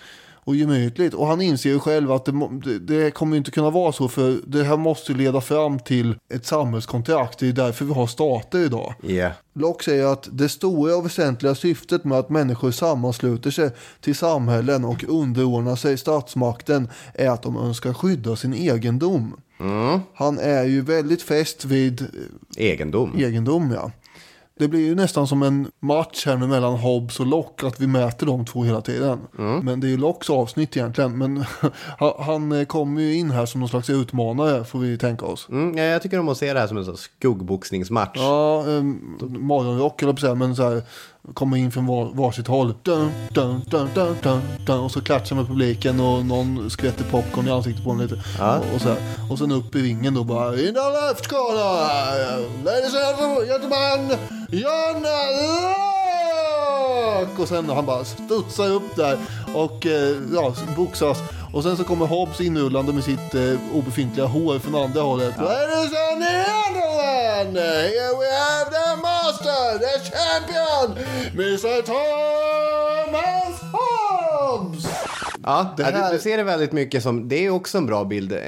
[SPEAKER 2] och gemytligt. Och han inser ju själv att det, det, kommer inte kunna vara så för det här måste leda fram till ett samhällskontrakt. Det är därför vi har stater idag.
[SPEAKER 1] Yeah.
[SPEAKER 2] Locke säger att det stora och väsentliga syftet med att människor sammansluter sig till samhällen och underordnar sig statsmakten är att de önskar skydda sin egendom. Han är ju väldigt fäst vid eh,
[SPEAKER 1] Egendom.
[SPEAKER 2] egendom, ja. Det blir ju nästan som en match här nu mellan Hobbes och Locke, att vi mäter de två hela tiden. Men det är ju Lockes avsnitt egentligen. Men han- eh, kommer ju in här som någon slags utmanare, får vi tänka oss.
[SPEAKER 1] Mm, ja, jag tycker om att se det här som en sån skuggboxningsmatch.
[SPEAKER 2] Ja, um, morgonrock eller på men så här kommer in från var, varsitt håll. Dun, dun, dun, dun, dun, dun, och så klatschar med publiken och någon skvätter popcorn i ansiktet på en lite.
[SPEAKER 1] Ja.
[SPEAKER 2] Och, och, så här. och sen upp i ringen då bara In the left corner, ladies and gentlemen, John Locke! Och sen han bara studsar upp där och eh, ja, boxas. Och sen så kommer Hobbs inrullande med sitt eh, obefintliga hår från andra hållet. Ladies and gentlemen, here we have the master, the champion, Mr Thomas Hobbs!
[SPEAKER 1] Ja,
[SPEAKER 2] Det
[SPEAKER 1] ja,
[SPEAKER 2] här-
[SPEAKER 1] du, du ser det väldigt mycket som, det är också en bra bild. eh,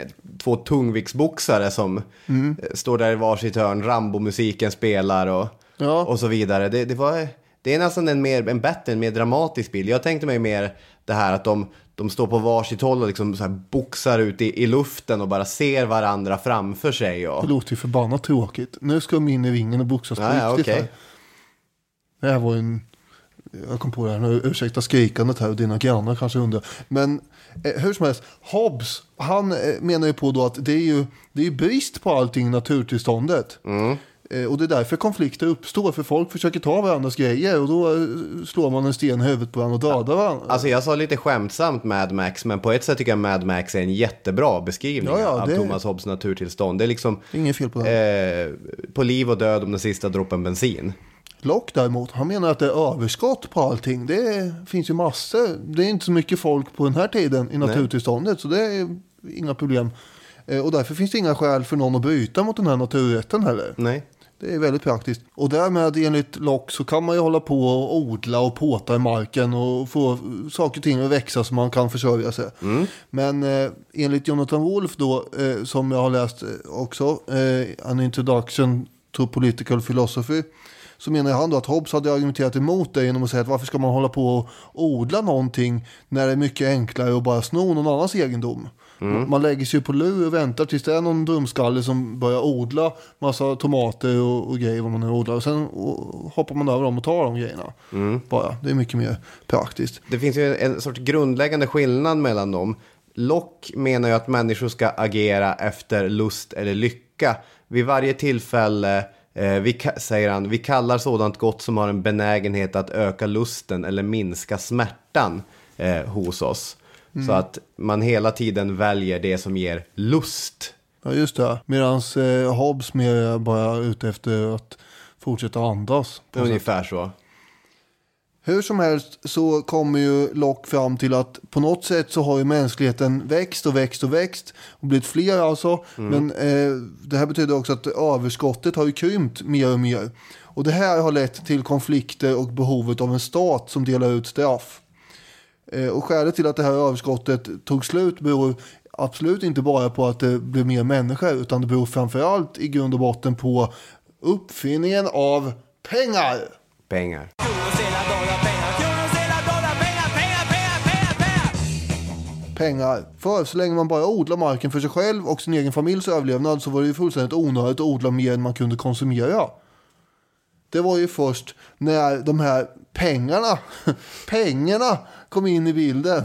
[SPEAKER 1] Två tungviktsboxare som
[SPEAKER 2] Mm.
[SPEAKER 1] eh, står där i varsitt hörn, Rambo-musiken spelar och,
[SPEAKER 2] Ja.
[SPEAKER 1] och så vidare. Det, det, var, det är nästan en, mer, en bättre, en mer dramatisk bild. Jag tänkte mig mer det här att de, de står på varsitt håll och liksom så här boxar ut i, i luften och bara ser varandra framför sig. Och,
[SPEAKER 2] Det låter ju förbannat tråkigt. Nu ska de in i ringen och boxas på
[SPEAKER 1] Ja,
[SPEAKER 2] riktigt
[SPEAKER 1] okej.
[SPEAKER 2] här. Det här var ju en... Jag kom på det här nu, ursäkta skrikandet här och dina grannar kanske undrar. Men eh, hur som helst, Hobbes, han eh, menar ju på då att det är ju det är brist på allting i naturtillståndet.
[SPEAKER 1] Mm.
[SPEAKER 2] Eh, och det är därför konflikter uppstår, för folk försöker ta varandras grejer och då eh, slår man en sten i huvudet på varandra och dödar varandra.
[SPEAKER 1] Alltså jag sa lite skämtsamt Mad Max, men på ett sätt tycker jag Mad Max är en jättebra beskrivning
[SPEAKER 2] Ja, ja,
[SPEAKER 1] av
[SPEAKER 2] det-
[SPEAKER 1] Thomas Hobbes naturtillstånd. Det är liksom
[SPEAKER 2] Inget fel på det.
[SPEAKER 1] eh, på liv och död om den sista droppen bensin.
[SPEAKER 2] Locke däremot, han menar att det är överskott på allting. Det finns ju massor. Det är inte så mycket folk på den här tiden i naturtillståndet. Så det är inga problem. Eh, Och därför finns det inga skäl för någon att bryta mot den här naturrätten heller.
[SPEAKER 1] Nej.
[SPEAKER 2] Det är väldigt praktiskt. Och därmed enligt Locke så kan man ju hålla på och odla och påta i marken och få saker och ting att växa så man kan försörja sig. Men eh, enligt Jonathan Wolff då, eh, som jag har läst eh, också, eh, An Introduction to Political Philosophy, så menar han då att Hobbes hade argumenterat emot det genom att säga att varför ska man hålla på och odla någonting när det är mycket enklare att bara sno någon annans egendom. Man lägger sig ju på lur och väntar tills det är någon dumskalle som börjar odla massa tomater och, och grejer vad man nu odlar. Och sen och, hoppar man över dem och tar de grejerna. Bara. Det är mycket mer praktiskt.
[SPEAKER 1] Det finns ju en sorts grundläggande skillnad mellan dem. Locke menar ju att människor ska agera efter lust eller lycka. Vid varje tillfälle, eh, vi, säger han, vi kallar sådant gott som har en benägenhet att öka lusten eller minska smärtan eh, hos oss. Så att man hela tiden väljer det som ger lust.
[SPEAKER 2] Ja just det. Medan eh, Hobbes mer bara ute efter att fortsätta andas. något sätt.
[SPEAKER 1] Ungefär så.
[SPEAKER 2] Hur som helst så kommer ju Locke fram till att på något sätt så har ju mänskligheten växt och växt och växt och blivit fler alltså. Men eh, det här betyder också att överskottet har ju krympt mer och mer. Och det här har lett till konflikter och behovet av en stat som delar ut straff. Eh, och skälet till att det här överskottet tog slut beror absolut inte bara på att det blev mer människor utan det beror framförallt i grund och botten på uppfinningen av pengar.
[SPEAKER 1] Pengar.
[SPEAKER 2] pengar. För så länge man bara odlar marken för sig själv och sin egen familjs överlevnad så var det ju fullständigt onödigt att odla mer än man kunde konsumera. Det var ju först när de här pengarna, pengarna kom in i bilden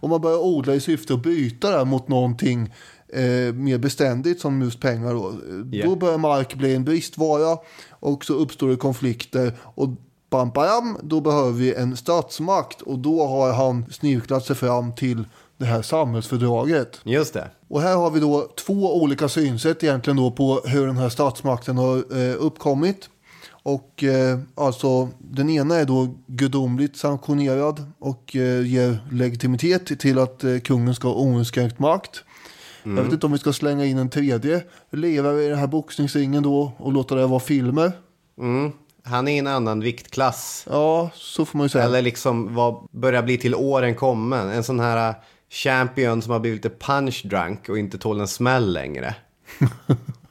[SPEAKER 2] och man började odla i syfte att byta det mot någonting eh, mer beständigt som just pengar. Då.
[SPEAKER 1] Yeah.
[SPEAKER 2] då börjar mark bli en bristvara och så uppstår det konflikter och bam, bam, då behöver vi en statsmakt och då har han snirklat sig fram till det här samhällsfördraget.
[SPEAKER 1] Just det.
[SPEAKER 2] Och här har vi då två olika synsätt egentligen då på hur den här statsmakten har eh, uppkommit. Och eh, alltså den ena är då gudomligt sanktionerad och eh, ger legitimitet till att eh, kungen ska ha oinskränkt makt. Jag vet inte om vi ska slänga in en tredje lirare i den här boxningsringen då och låta det vara filmer.
[SPEAKER 1] Mm. Han är i en annan viktklass.
[SPEAKER 2] Ja, så får man ju säga.
[SPEAKER 1] Eller liksom vad börjar bli till åren kommen. En sån här äh, champion som har blivit lite punch drunk och inte tål en smäll längre.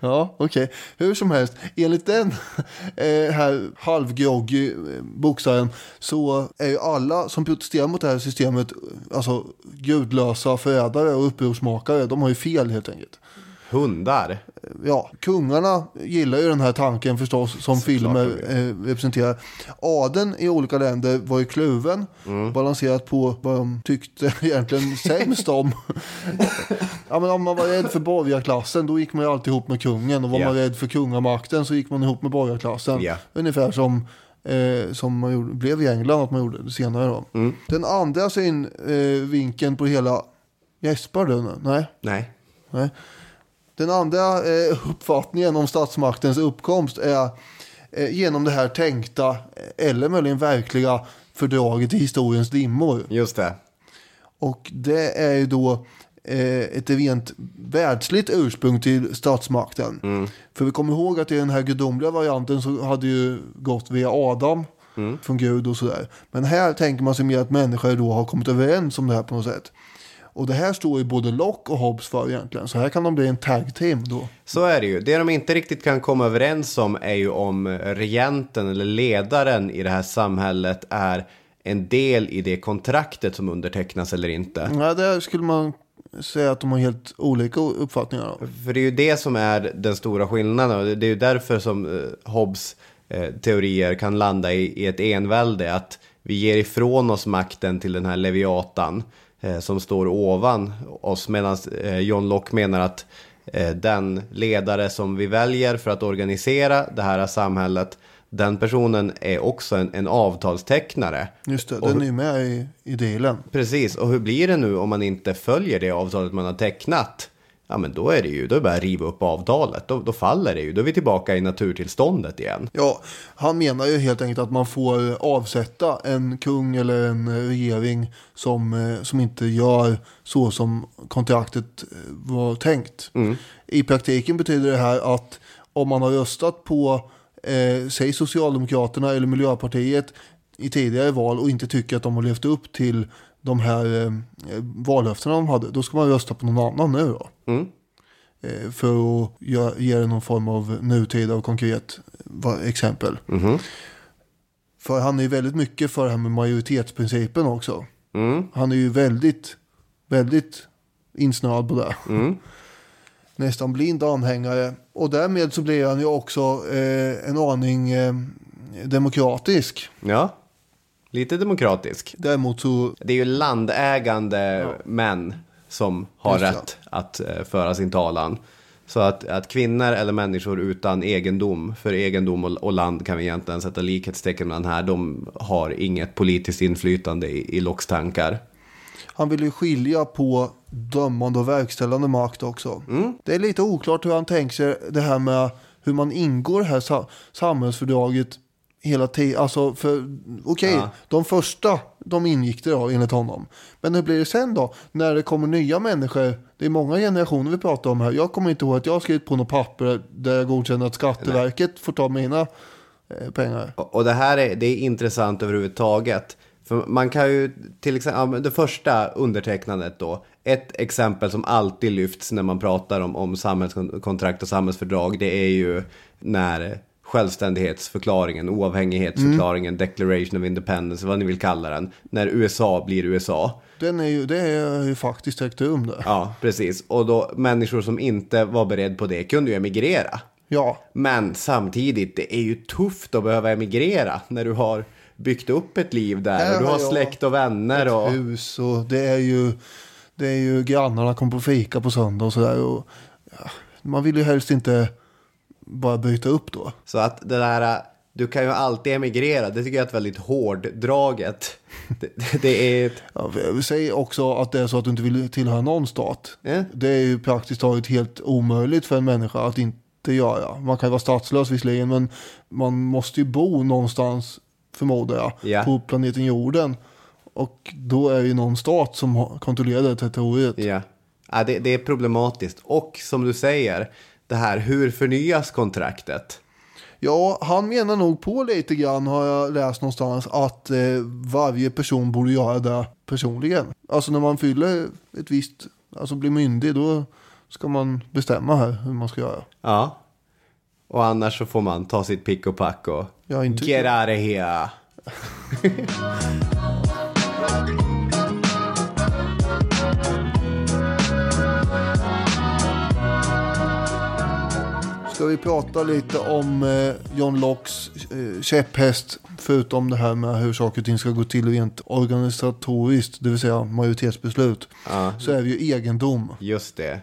[SPEAKER 2] Ja, okej. Hur som helst, enligt den eh, här halvgroggy eh, boxaren så är ju alla som protesterar mot det här systemet alltså gudlösa förrädare och upprorsmakare. De har ju fel helt enkelt.
[SPEAKER 1] Hundar.
[SPEAKER 2] Ja, kungarna gillar ju den här tanken förstås som filmer eh, representerar. Adeln i olika länder var ju kluven, balanserat på vad de tyckte egentligen sämst om. ja, men om man var rädd för borgarklassen då gick man ju alltid ihop med kungen och var
[SPEAKER 1] Ja.
[SPEAKER 2] man rädd för kungamakten så gick man ihop med borgarklassen.
[SPEAKER 1] Ja.
[SPEAKER 2] Ungefär som Eh, som man gjorde, blev i England att man gjorde det senare då. Den andra synvinkeln eh, vinkeln på hela... Gäspar du nu? Nej.
[SPEAKER 1] Nej.
[SPEAKER 2] Nej. Den andra eh, uppfattningen om statsmaktens uppkomst är eh, genom det här tänkta eh, eller möjligen verkliga fördraget i historiens dimmor.
[SPEAKER 1] Just det.
[SPEAKER 2] Och det är ju då ett rent världsligt ursprung till statsmakten. För vi kommer ihåg att i den här gudomliga varianten så hade ju gått via Adam från Gud och sådär. Men här tänker man sig mer att människor då har kommit överens om det här på något sätt. Och det här står ju både Locke och Hobbes för egentligen. Så här kan de bli en tag team då.
[SPEAKER 1] Så är det ju. Det de inte riktigt kan komma överens om är ju om regenten eller ledaren i det här samhället är en del i det kontraktet som undertecknas eller inte.
[SPEAKER 2] Ja, där skulle man säga att de har helt olika uppfattningar. Då.
[SPEAKER 1] För det är ju det som är den stora skillnaden och det är ju därför som eh, Hobbes eh, teorier kan landa i, ett envälde. Att vi ger ifrån oss makten till den här leviatan eh, som står ovan oss. Medan eh, John Locke menar att eh, den ledare som vi väljer för att organisera det här samhället. Den personen är också en, en avtalstecknare.
[SPEAKER 2] Just det,
[SPEAKER 1] Och
[SPEAKER 2] den är med i, i dealen.
[SPEAKER 1] Precis, och hur blir det nu om man inte följer det avtalet man har tecknat? Ja men då är det ju, då är det bara att riva upp avtalet. Då, då faller det ju, då är vi tillbaka i naturtillståndet igen.
[SPEAKER 2] Ja, han menar ju helt enkelt att man får avsätta en kung eller en regering som, eh, som inte gör så som kontraktet eh, var tänkt. I praktiken betyder det här att om man har röstat på, eh, säg Socialdemokraterna eller Miljöpartiet i tidigare val och inte tycker att de har levt upp till de här eh, vallöftena de hade, då ska man rösta på någon annan nu då. Eh, för att ge, ge det någon form av nutida och konkret exempel. För han är ju väldigt mycket för det här med majoritetsprincipen också. Han är ju väldigt, väldigt insnöad på det. Nästan blind anhängare. Och därmed så blir han ju också eh, en aning eh, demokratisk.
[SPEAKER 1] Ja, lite demokratisk.
[SPEAKER 2] Däremot så,
[SPEAKER 1] Det är ju landägande män som har
[SPEAKER 2] Just
[SPEAKER 1] rätt att eh, föra sin talan. Så att, att kvinnor eller människor utan egendom, för egendom och, och land kan vi egentligen sätta likhetstecken mellan här, de har inget politiskt inflytande i, i Locks tankar.
[SPEAKER 2] han vill ju skilja på dömande och verkställande makt också. Det är lite oklart hur han tänker sig det här med hur man ingår det här sa- samhällsfördraget hela tiden. Alltså, för okej,
[SPEAKER 1] Ja.
[SPEAKER 2] de första, de ingick det då enligt honom. Men hur blir det sen då? När det kommer nya människor, det är många generationer vi pratar om här. Jag kommer inte ihåg att jag har skrivit på något papper där jag godkänner att Skatteverket får ta mina eh, pengar.
[SPEAKER 1] Och och det här är, det är intressant överhuvudtaget. För man kan ju till exempel, det första undertecknandet då. Ett exempel som alltid lyfts när man pratar om, om samhällskontrakt och samhällsfördrag. Det är ju när självständighetsförklaringen, oavhängighetsförklaringen, Declaration of Independence, vad ni vill kalla den. När USA blir USA.
[SPEAKER 2] Den är ju, det är ju faktiskt ägt rum det.
[SPEAKER 1] Ja, precis. Och då människor som inte var beredd på det kunde ju emigrera.
[SPEAKER 2] Ja,
[SPEAKER 1] Men samtidigt, det är ju tufft att behöva emigrera när du har byggt upp ett liv där och du har släkt och vänner. Och...
[SPEAKER 2] hus och det är ju, det är ju grannarna kommer på fika på söndag och sådär. Och, ja, man vill ju helst inte bara byta upp då.
[SPEAKER 1] Så att det där, du kan ju alltid emigrera, det tycker jag är ett väldigt hårddraget. Det, det är ett...
[SPEAKER 2] Ja, säger också att det är så att du inte vill tillhöra någon stat.
[SPEAKER 1] Ja.
[SPEAKER 2] Det är ju praktiskt taget helt omöjligt för en människa att inte göra. Man kan ju vara statslös visserligen, men man måste ju bo någonstans, förmodar jag,
[SPEAKER 1] Ja.
[SPEAKER 2] på planeten jorden. Och då är det ju någon stat som kontrollerar det territoriet.
[SPEAKER 1] Ja. Ja, det, det är problematiskt. Och som du säger, det här, hur förnyas kontraktet?
[SPEAKER 2] Ja, han menar nog på lite grann har jag läst någonstans att eh, varje person borde göra det personligen. Alltså när man fyller ett visst, alltså blir myndig då ska man bestämma här hur man ska göra.
[SPEAKER 1] Ja. Och annars så får man ta sitt pick och pack och
[SPEAKER 2] Ja, inte-
[SPEAKER 1] get out of here.
[SPEAKER 2] Ska vi prata lite om eh, John Lockes eh, käpphäst förutom det här med hur saker och ting ska gå till rent organisatoriskt, det vill säga majoritetsbeslut, så är det ju egendom.
[SPEAKER 1] Just det.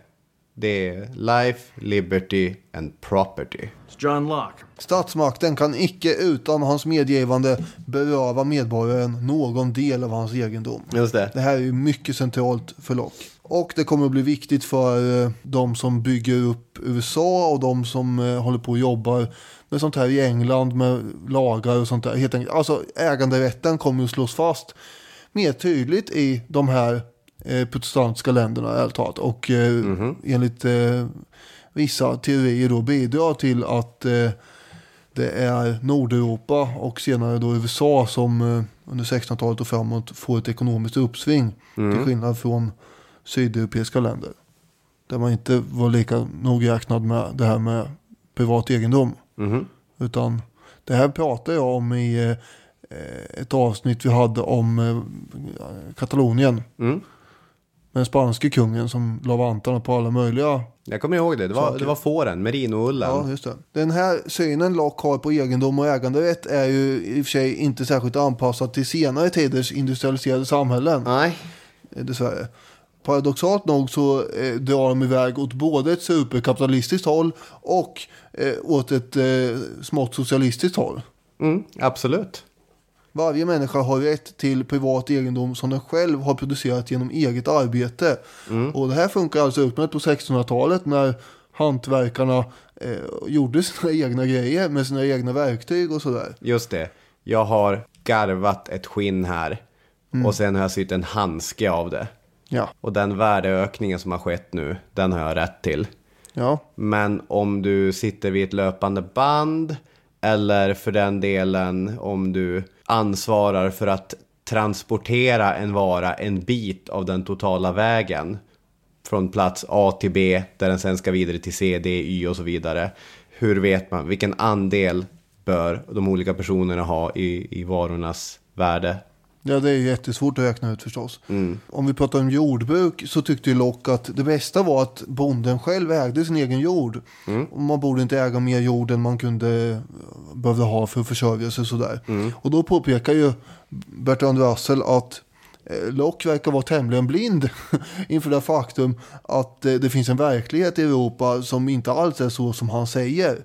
[SPEAKER 1] Det är life, liberty and property.
[SPEAKER 4] John Locke.
[SPEAKER 2] Statsmakten kan icke utan hans medgivande beröva medborgaren någon del av hans egendom.
[SPEAKER 1] Just det.
[SPEAKER 2] Det här är ju mycket centralt för Locke. Och det kommer att bli viktigt för eh, de som bygger upp USA och de som eh, håller på och jobbar med sånt här i England med lagar och sånt där. Helt enkelt. Alltså äganderätten kommer att slås fast mer tydligt i de här eh, protestantiska länderna ärligt talat. Och eh, enligt eh, vissa teorier då bidrar till att eh, det är Nordeuropa och senare då USA som under 1600-talet och framåt får ett ekonomiskt uppsving. Till skillnad från sydeuropeiska länder. Där man inte var lika nogräknad med det här med privat egendom. Utan det här pratar jag om i eh, ett avsnitt vi hade om eh, Katalonien.
[SPEAKER 1] Mm.
[SPEAKER 2] Med den spanske kungen som la vantarna på alla möjliga
[SPEAKER 1] Jag kommer ihåg det. Det var, det var fåren, merinoullen.
[SPEAKER 2] Ja, just det. Den här synen Locke har på egendom och äganderätt är ju i och för sig inte särskilt anpassad till senare tiders industrialiserade samhällen.
[SPEAKER 1] Nej.
[SPEAKER 2] eh, Dessvärre. Paradoxalt nog så eh, drar de iväg åt både ett superkapitalistiskt håll och eh, åt ett eh, smått socialistiskt håll.
[SPEAKER 1] Mm, absolut.
[SPEAKER 2] Varje människa har rätt till privat egendom som den själv har producerat genom eget arbete. Och det här funkar alltså utmärkt på 1600-talet när hantverkarna eh, gjorde sina egna grejer med sina egna verktyg och sådär.
[SPEAKER 1] Just det. Jag har garvat ett skinn här. Och sen har jag sytt en handske av det.
[SPEAKER 2] Ja,
[SPEAKER 1] Och den värdeökningen som har skett nu, den har jag rätt till.
[SPEAKER 2] ja,
[SPEAKER 1] Men om du sitter vid ett löpande band eller för den delen om du ansvarar för att transportera en vara en bit av den totala vägen från plats A till B där den sen ska vidare till C, D, Y och så vidare. Hur vet man vilken andel bör de olika personerna ha i, i varornas värde?
[SPEAKER 2] Ja, det är jättesvårt att räkna ut förstås. Om vi pratar om jordbruk så tyckte Locke att det bästa var att bonden själv ägde sin egen jord. Och man borde inte äga mer jord än man kunde behövde ha för att försörja sig och sådär. Och då påpekar ju Bertrand Russell att eh, Locke verkar vara tämligen blind inför det faktum att eh, det finns en verklighet i Europa som inte alls är så som han säger.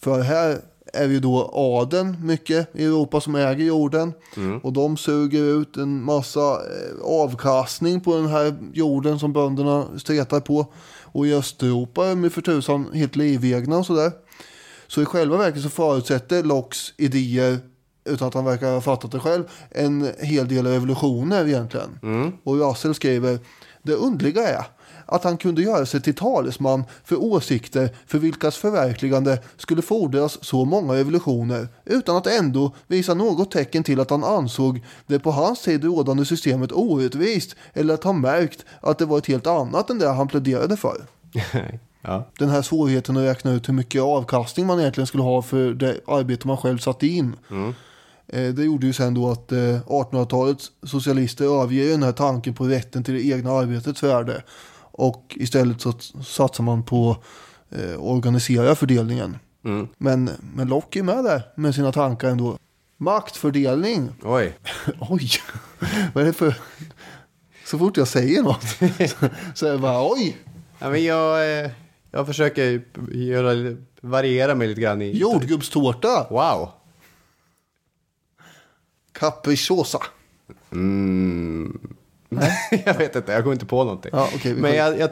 [SPEAKER 2] För här är ju då adeln mycket i Europa som äger jorden. Och de suger ut en massa eh, avkastning på den här jorden som bönderna stretar på. Och i Östeuropa är de för tusan helt livegna och sådär. Så i själva verket så förutsätter Locks idéer, utan att han verkar ha fattat det själv, en hel del revolutioner egentligen. Och Russell skriver Det underliga är att han kunde göra sig till talesman för åsikter för vilkas förverkligande skulle fordras så många evolutioner utan att ändå visa något tecken till att han ansåg det på hans tid rådande systemet orättvist eller att han märkt att det var ett helt annat än det han pläderade för.
[SPEAKER 1] ja.
[SPEAKER 2] Den här svårigheten att räkna ut hur mycket avkastning man egentligen skulle ha för det arbete man själv satte in. Eh, Det gjorde ju sen då att eh, 1800-talets socialister överger den här tanken på rätten till det egna arbetets värde. Och istället så satsar man på eh, organisera fördelningen. Men, men Locke är med där med sina tankar ändå. Maktfördelning.
[SPEAKER 1] Oj.
[SPEAKER 2] Oj, vad är det för... Så fort jag säger något så, är det bara oj.
[SPEAKER 1] Ja, men jag, eh, jag försöker göra, variera mig lite grann i...
[SPEAKER 2] Jordgubbstårta.
[SPEAKER 1] Wow.
[SPEAKER 2] Capricciosa.
[SPEAKER 1] jag vet inte, jag kommer inte på någonting.
[SPEAKER 2] Ja, vi
[SPEAKER 1] Men jag, jag,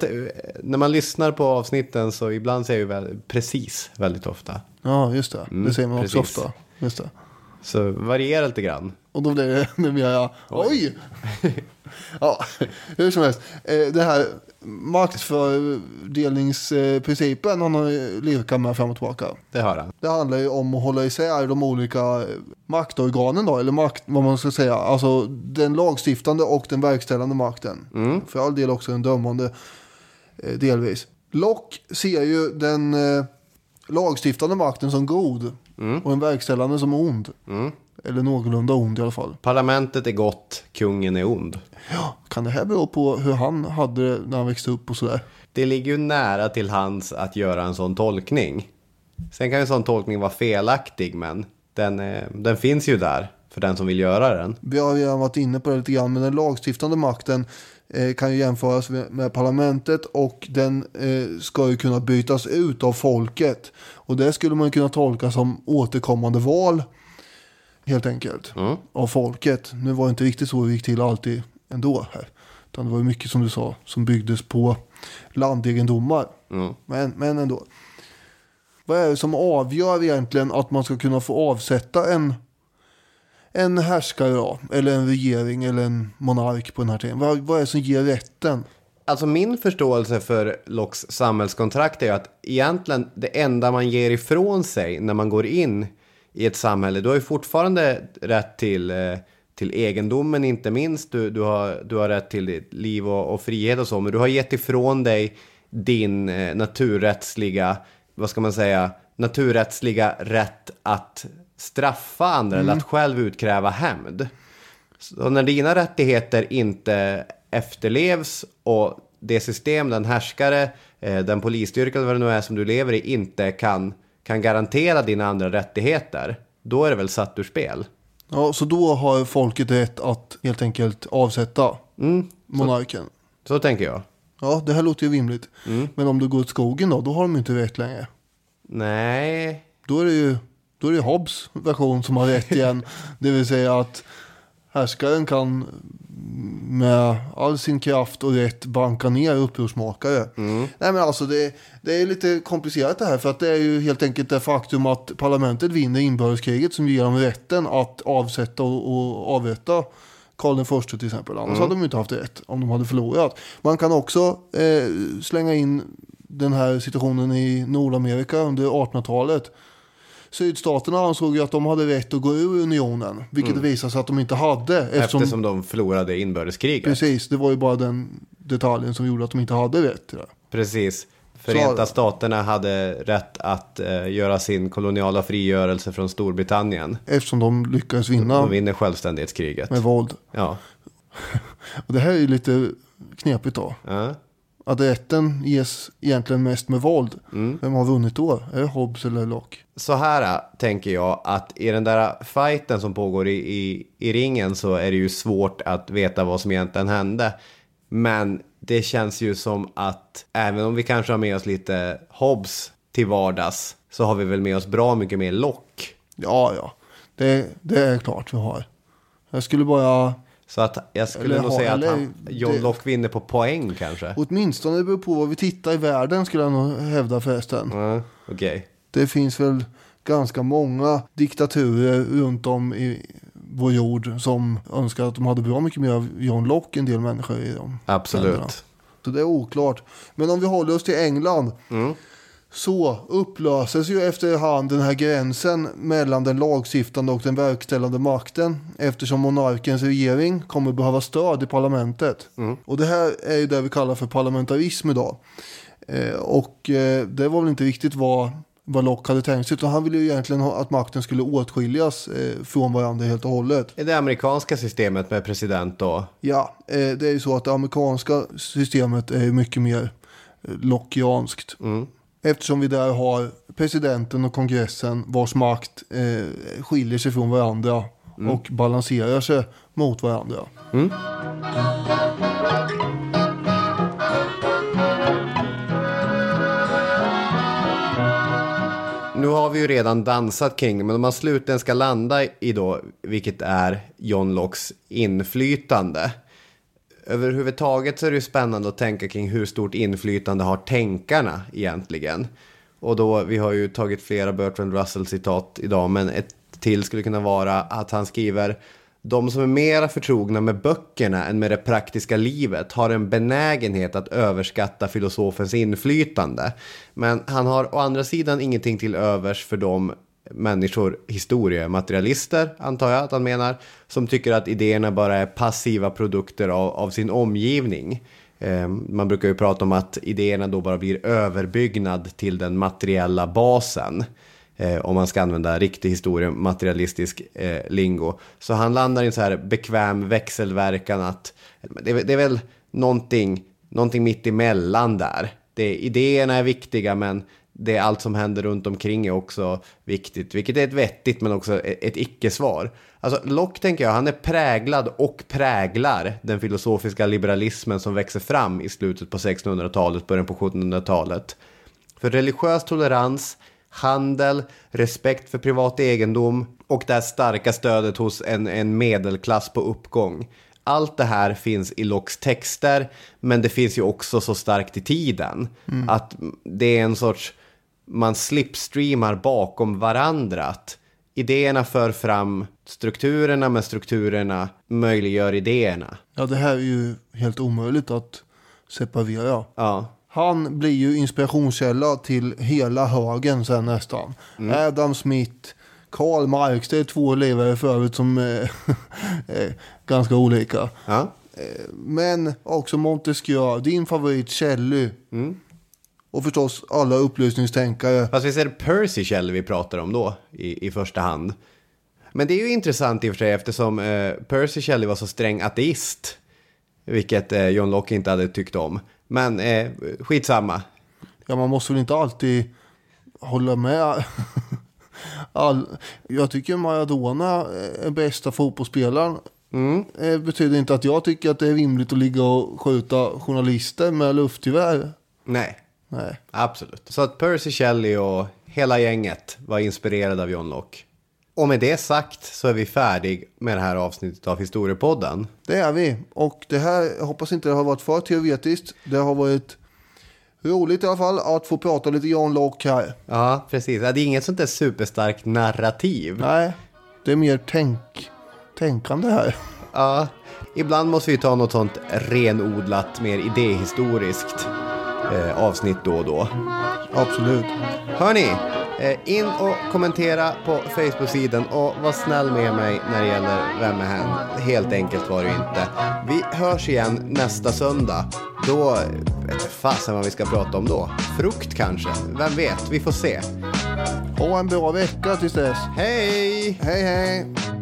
[SPEAKER 1] när man lyssnar på avsnitten så ibland säger jag ju väl, precis väldigt ofta.
[SPEAKER 2] Ja, just det. det säger man också
[SPEAKER 1] precis.
[SPEAKER 2] ofta. Just det.
[SPEAKER 1] Så variera lite grann.
[SPEAKER 2] Och då blir det numera, oj! ja, hur som helst. Eh, Det här maktfördelningsprincipen han har lirkat med fram och tillbaka.
[SPEAKER 1] Det har han.
[SPEAKER 2] Det handlar ju om att hålla isär de olika maktorganen då, eller makt, vad man ska säga. Alltså den lagstiftande och den verkställande makten. För all del också den dömande eh, delvis. Locke ser ju den eh, lagstiftande makten som god och den verkställande som ond. Eller någorlunda ond i alla fall.
[SPEAKER 1] Parlamentet är gott, kungen är ond.
[SPEAKER 2] Ja, kan det här bero på hur han hade det när han växte upp och sådär?
[SPEAKER 1] Det ligger ju nära till hands att göra en sån tolkning. Sen kan ju en sån tolkning vara felaktig, men den, eh, den finns ju där för den som vill göra den.
[SPEAKER 2] Vi har redan varit inne på det lite grann, men den lagstiftande makten eh, kan ju jämföras med, med parlamentet och den eh, ska ju kunna bytas ut av folket. Och det skulle man kunna tolka som återkommande val, helt enkelt, av folket. Nu var det inte riktigt så det gick till alltid ändå här. Utan det var mycket som du sa som byggdes på landegendomar. Men, men ändå. Vad är det som avgör egentligen att man ska kunna få avsätta en en härskare då, eller en regering eller en monark på den här tiden? Vad, vad är det som ger rätten?
[SPEAKER 1] Alltså min förståelse för Locks samhällskontrakt är att egentligen det enda man ger ifrån sig när man går in i ett samhälle, du har ju fortfarande rätt till, eh, till egendomen inte minst, du, du, har, du har rätt till ditt liv och, och frihet och så, men du har gett ifrån dig din eh, naturrättsliga, vad ska man säga, naturrättsliga rätt att straffa andra eller att själv utkräva hämnd. Så när dina rättigheter inte efterlevs och det system, den härskare, eh, den polisstyrka eller vad det nu är som du lever i inte kan, kan garantera dina andra rättigheter, då är det väl satt ur spel.
[SPEAKER 2] Ja, så då har folket rätt att helt enkelt avsätta monarken.
[SPEAKER 1] Så tänker jag.
[SPEAKER 2] Ja, det här låter ju rimligt. Men om det går åt skogen då, då har de inte rätt längre.
[SPEAKER 1] Nej,
[SPEAKER 2] Då är det ju då är det Hobbes version som har rätt igen. det vill säga att härskaren kan med all sin kraft och rätt banka ner upprorsmakare. Nej men alltså det, det är lite komplicerat det här för att det är ju helt enkelt det faktum att parlamentet vinner inbördeskriget som ger dem rätten att avsätta och, och avrätta Karl den förste till exempel. Annars hade de ju inte haft rätt om de hade förlorat. Man kan också eh, slänga in den här situationen i Nordamerika under 1800-talet. Sydstaterna ansåg ju att de hade rätt att gå ur unionen, vilket det visade sig att de inte hade. Eftersom,
[SPEAKER 1] eftersom de förlorade inbördeskriget.
[SPEAKER 2] Precis, det var ju bara den detaljen som gjorde att de inte hade rätt till det.
[SPEAKER 1] Precis. Förenta staterna hade rätt att eh, göra sin koloniala frigörelse från Storbritannien.
[SPEAKER 2] Eftersom de lyckades vinna
[SPEAKER 1] De vinner självständighetskriget.
[SPEAKER 2] med våld.
[SPEAKER 1] Ja.
[SPEAKER 2] Och det här är ju lite knepigt då.
[SPEAKER 1] ja.
[SPEAKER 2] Att rätten ges egentligen mest med våld.
[SPEAKER 1] Mm.
[SPEAKER 2] Vem har vunnit då? Är det Hobbes eller Locke?
[SPEAKER 1] Så här äh, tänker jag att i den där fighten som pågår i, i, i ringen så är det ju svårt att veta vad som egentligen hände. Men det känns ju som att även om vi kanske har med oss lite Hobbes till vardags så har vi väl med oss bra mycket mer Locke.
[SPEAKER 2] Ja, ja. Det, det är klart vi har. Jag skulle bara...
[SPEAKER 1] Så att jag skulle
[SPEAKER 2] Eller
[SPEAKER 1] nog säga att han, John
[SPEAKER 2] det-
[SPEAKER 1] Locke vinner på poäng kanske.
[SPEAKER 2] Åtminstone det beror på vad vi tittar i världen skulle jag nog hävda förresten.
[SPEAKER 1] Ja, Okej.
[SPEAKER 2] Det finns väl ganska många diktaturer runt om i vår jord som önskar att de hade bra mycket mer av John Locke, en del människor i dem.
[SPEAKER 1] Absolut.
[SPEAKER 2] Så det är oklart. Men om vi håller oss till England. Så upplöses ju efterhand den här gränsen mellan den lagstiftande och den verkställande makten. Eftersom monarkens regering kommer behöva stöd i parlamentet. Och det här är ju det vi kallar för parlamentarism idag. Eh, och eh, det var väl inte riktigt vad, vad Locke hade tänkt sig. Utan han ville ju egentligen ha, att makten skulle åtskiljas eh, från varandra helt och hållet.
[SPEAKER 1] I det amerikanska systemet med president då?
[SPEAKER 2] Ja, eh, det är ju så att det amerikanska systemet är mycket mer eh, lockianskt. Eftersom vi där har presidenten och kongressen vars makt eh, skiljer sig från varandra och balanserar sig mot varandra.
[SPEAKER 1] Nu har vi ju redan dansat kring det, men om man slutligen ska landa i då, vilket är John Lockes inflytande. Överhuvudtaget så är det ju spännande att tänka kring hur stort inflytande har tänkarna egentligen. Och då, vi har ju tagit flera Bertrand Russell-citat idag, men ett till skulle kunna vara att han skriver de som är mera förtrogna med böckerna än med det praktiska livet har en benägenhet att överskatta filosofens inflytande. Men han har å andra sidan ingenting till övers för de människor, historiematerialister antar jag att han menar, som tycker att idéerna bara är passiva produkter av, av sin omgivning. Eh, Man brukar ju prata om att idéerna då bara blir överbyggnad till den materiella basen. Eh, om man ska använda riktig historia, materialistisk eh, lingo. Så han landar i en så här bekväm växelverkan att det, är- det är väl någonting, någonting mitt emellan där. Det, idéerna är viktiga men det allt som händer runt omkring är också viktigt. Vilket är ett vettigt men också ett, ett icke-svar. Alltså Locke tänker jag, han är präglad och präglar den filosofiska liberalismen som växer fram i slutet på 1600-talet, början på 1700-talet. För religiös tolerans, handel, respekt för privat egendom och det här starka stödet hos en, en medelklass på uppgång. Allt det här finns i Lockes texter, men det finns ju också så starkt i tiden. Att det är en sorts, man slipstreamar bakom varandra. Att idéerna för fram strukturerna, men strukturerna möjliggör idéerna.
[SPEAKER 2] Ja, det här är ju helt omöjligt att separera.
[SPEAKER 1] Ja,
[SPEAKER 2] Han blir ju inspirationskälla till hela högen sen nästan. Adam Smith, Karl Marx, det är två levare förut som är, är ganska olika.
[SPEAKER 1] ja.
[SPEAKER 2] Men också Montesquieu, din favorit Shelley. Och förstås alla upplysningstänkare.
[SPEAKER 1] Fast visst är det Percy Shelley vi pratar om då i, i första hand. Men det är ju intressant i och för sig eftersom eh, Percy Shelley var så sträng ateist. Vilket eh, John Locke inte hade tyckt om. Men eh, skitsamma.
[SPEAKER 2] Ja, man måste väl inte alltid hålla med. All, jag tycker Maradona är bästa fotbollsspelaren. Det betyder inte att jag tycker att det är rimligt att ligga och skjuta journalister med luftgevär.
[SPEAKER 1] Nej,
[SPEAKER 2] Nej.
[SPEAKER 1] absolut. Så att Percy Shelley och hela gänget var inspirerade av John Locke. Och med det sagt så är vi färdig med det här avsnittet av Historiepodden.
[SPEAKER 2] Det är vi. Och det här, jag hoppas inte det har varit för teoretiskt. Det har varit roligt i alla fall att få prata lite John Locke här.
[SPEAKER 1] Ja, precis. Det är inget sånt där superstarkt narrativ.
[SPEAKER 2] Nej, det är mer tänk, tänkande här.
[SPEAKER 1] Ja, ibland måste vi ta något sånt renodlat, mer idéhistoriskt eh, avsnitt då och då.
[SPEAKER 2] Absolut.
[SPEAKER 1] Hörni, in och kommentera på Facebook-sidan och var snäll med mig när det gäller Vem är hen? Helt enkelt var det ju inte. Vi hörs igen nästa söndag. Då eh, vet fasen vad vi ska prata om då. Frukt kanske? Vem vet? Vi får se.
[SPEAKER 2] Ha en bra vecka tills dess.
[SPEAKER 1] Hej!
[SPEAKER 2] Hej hej!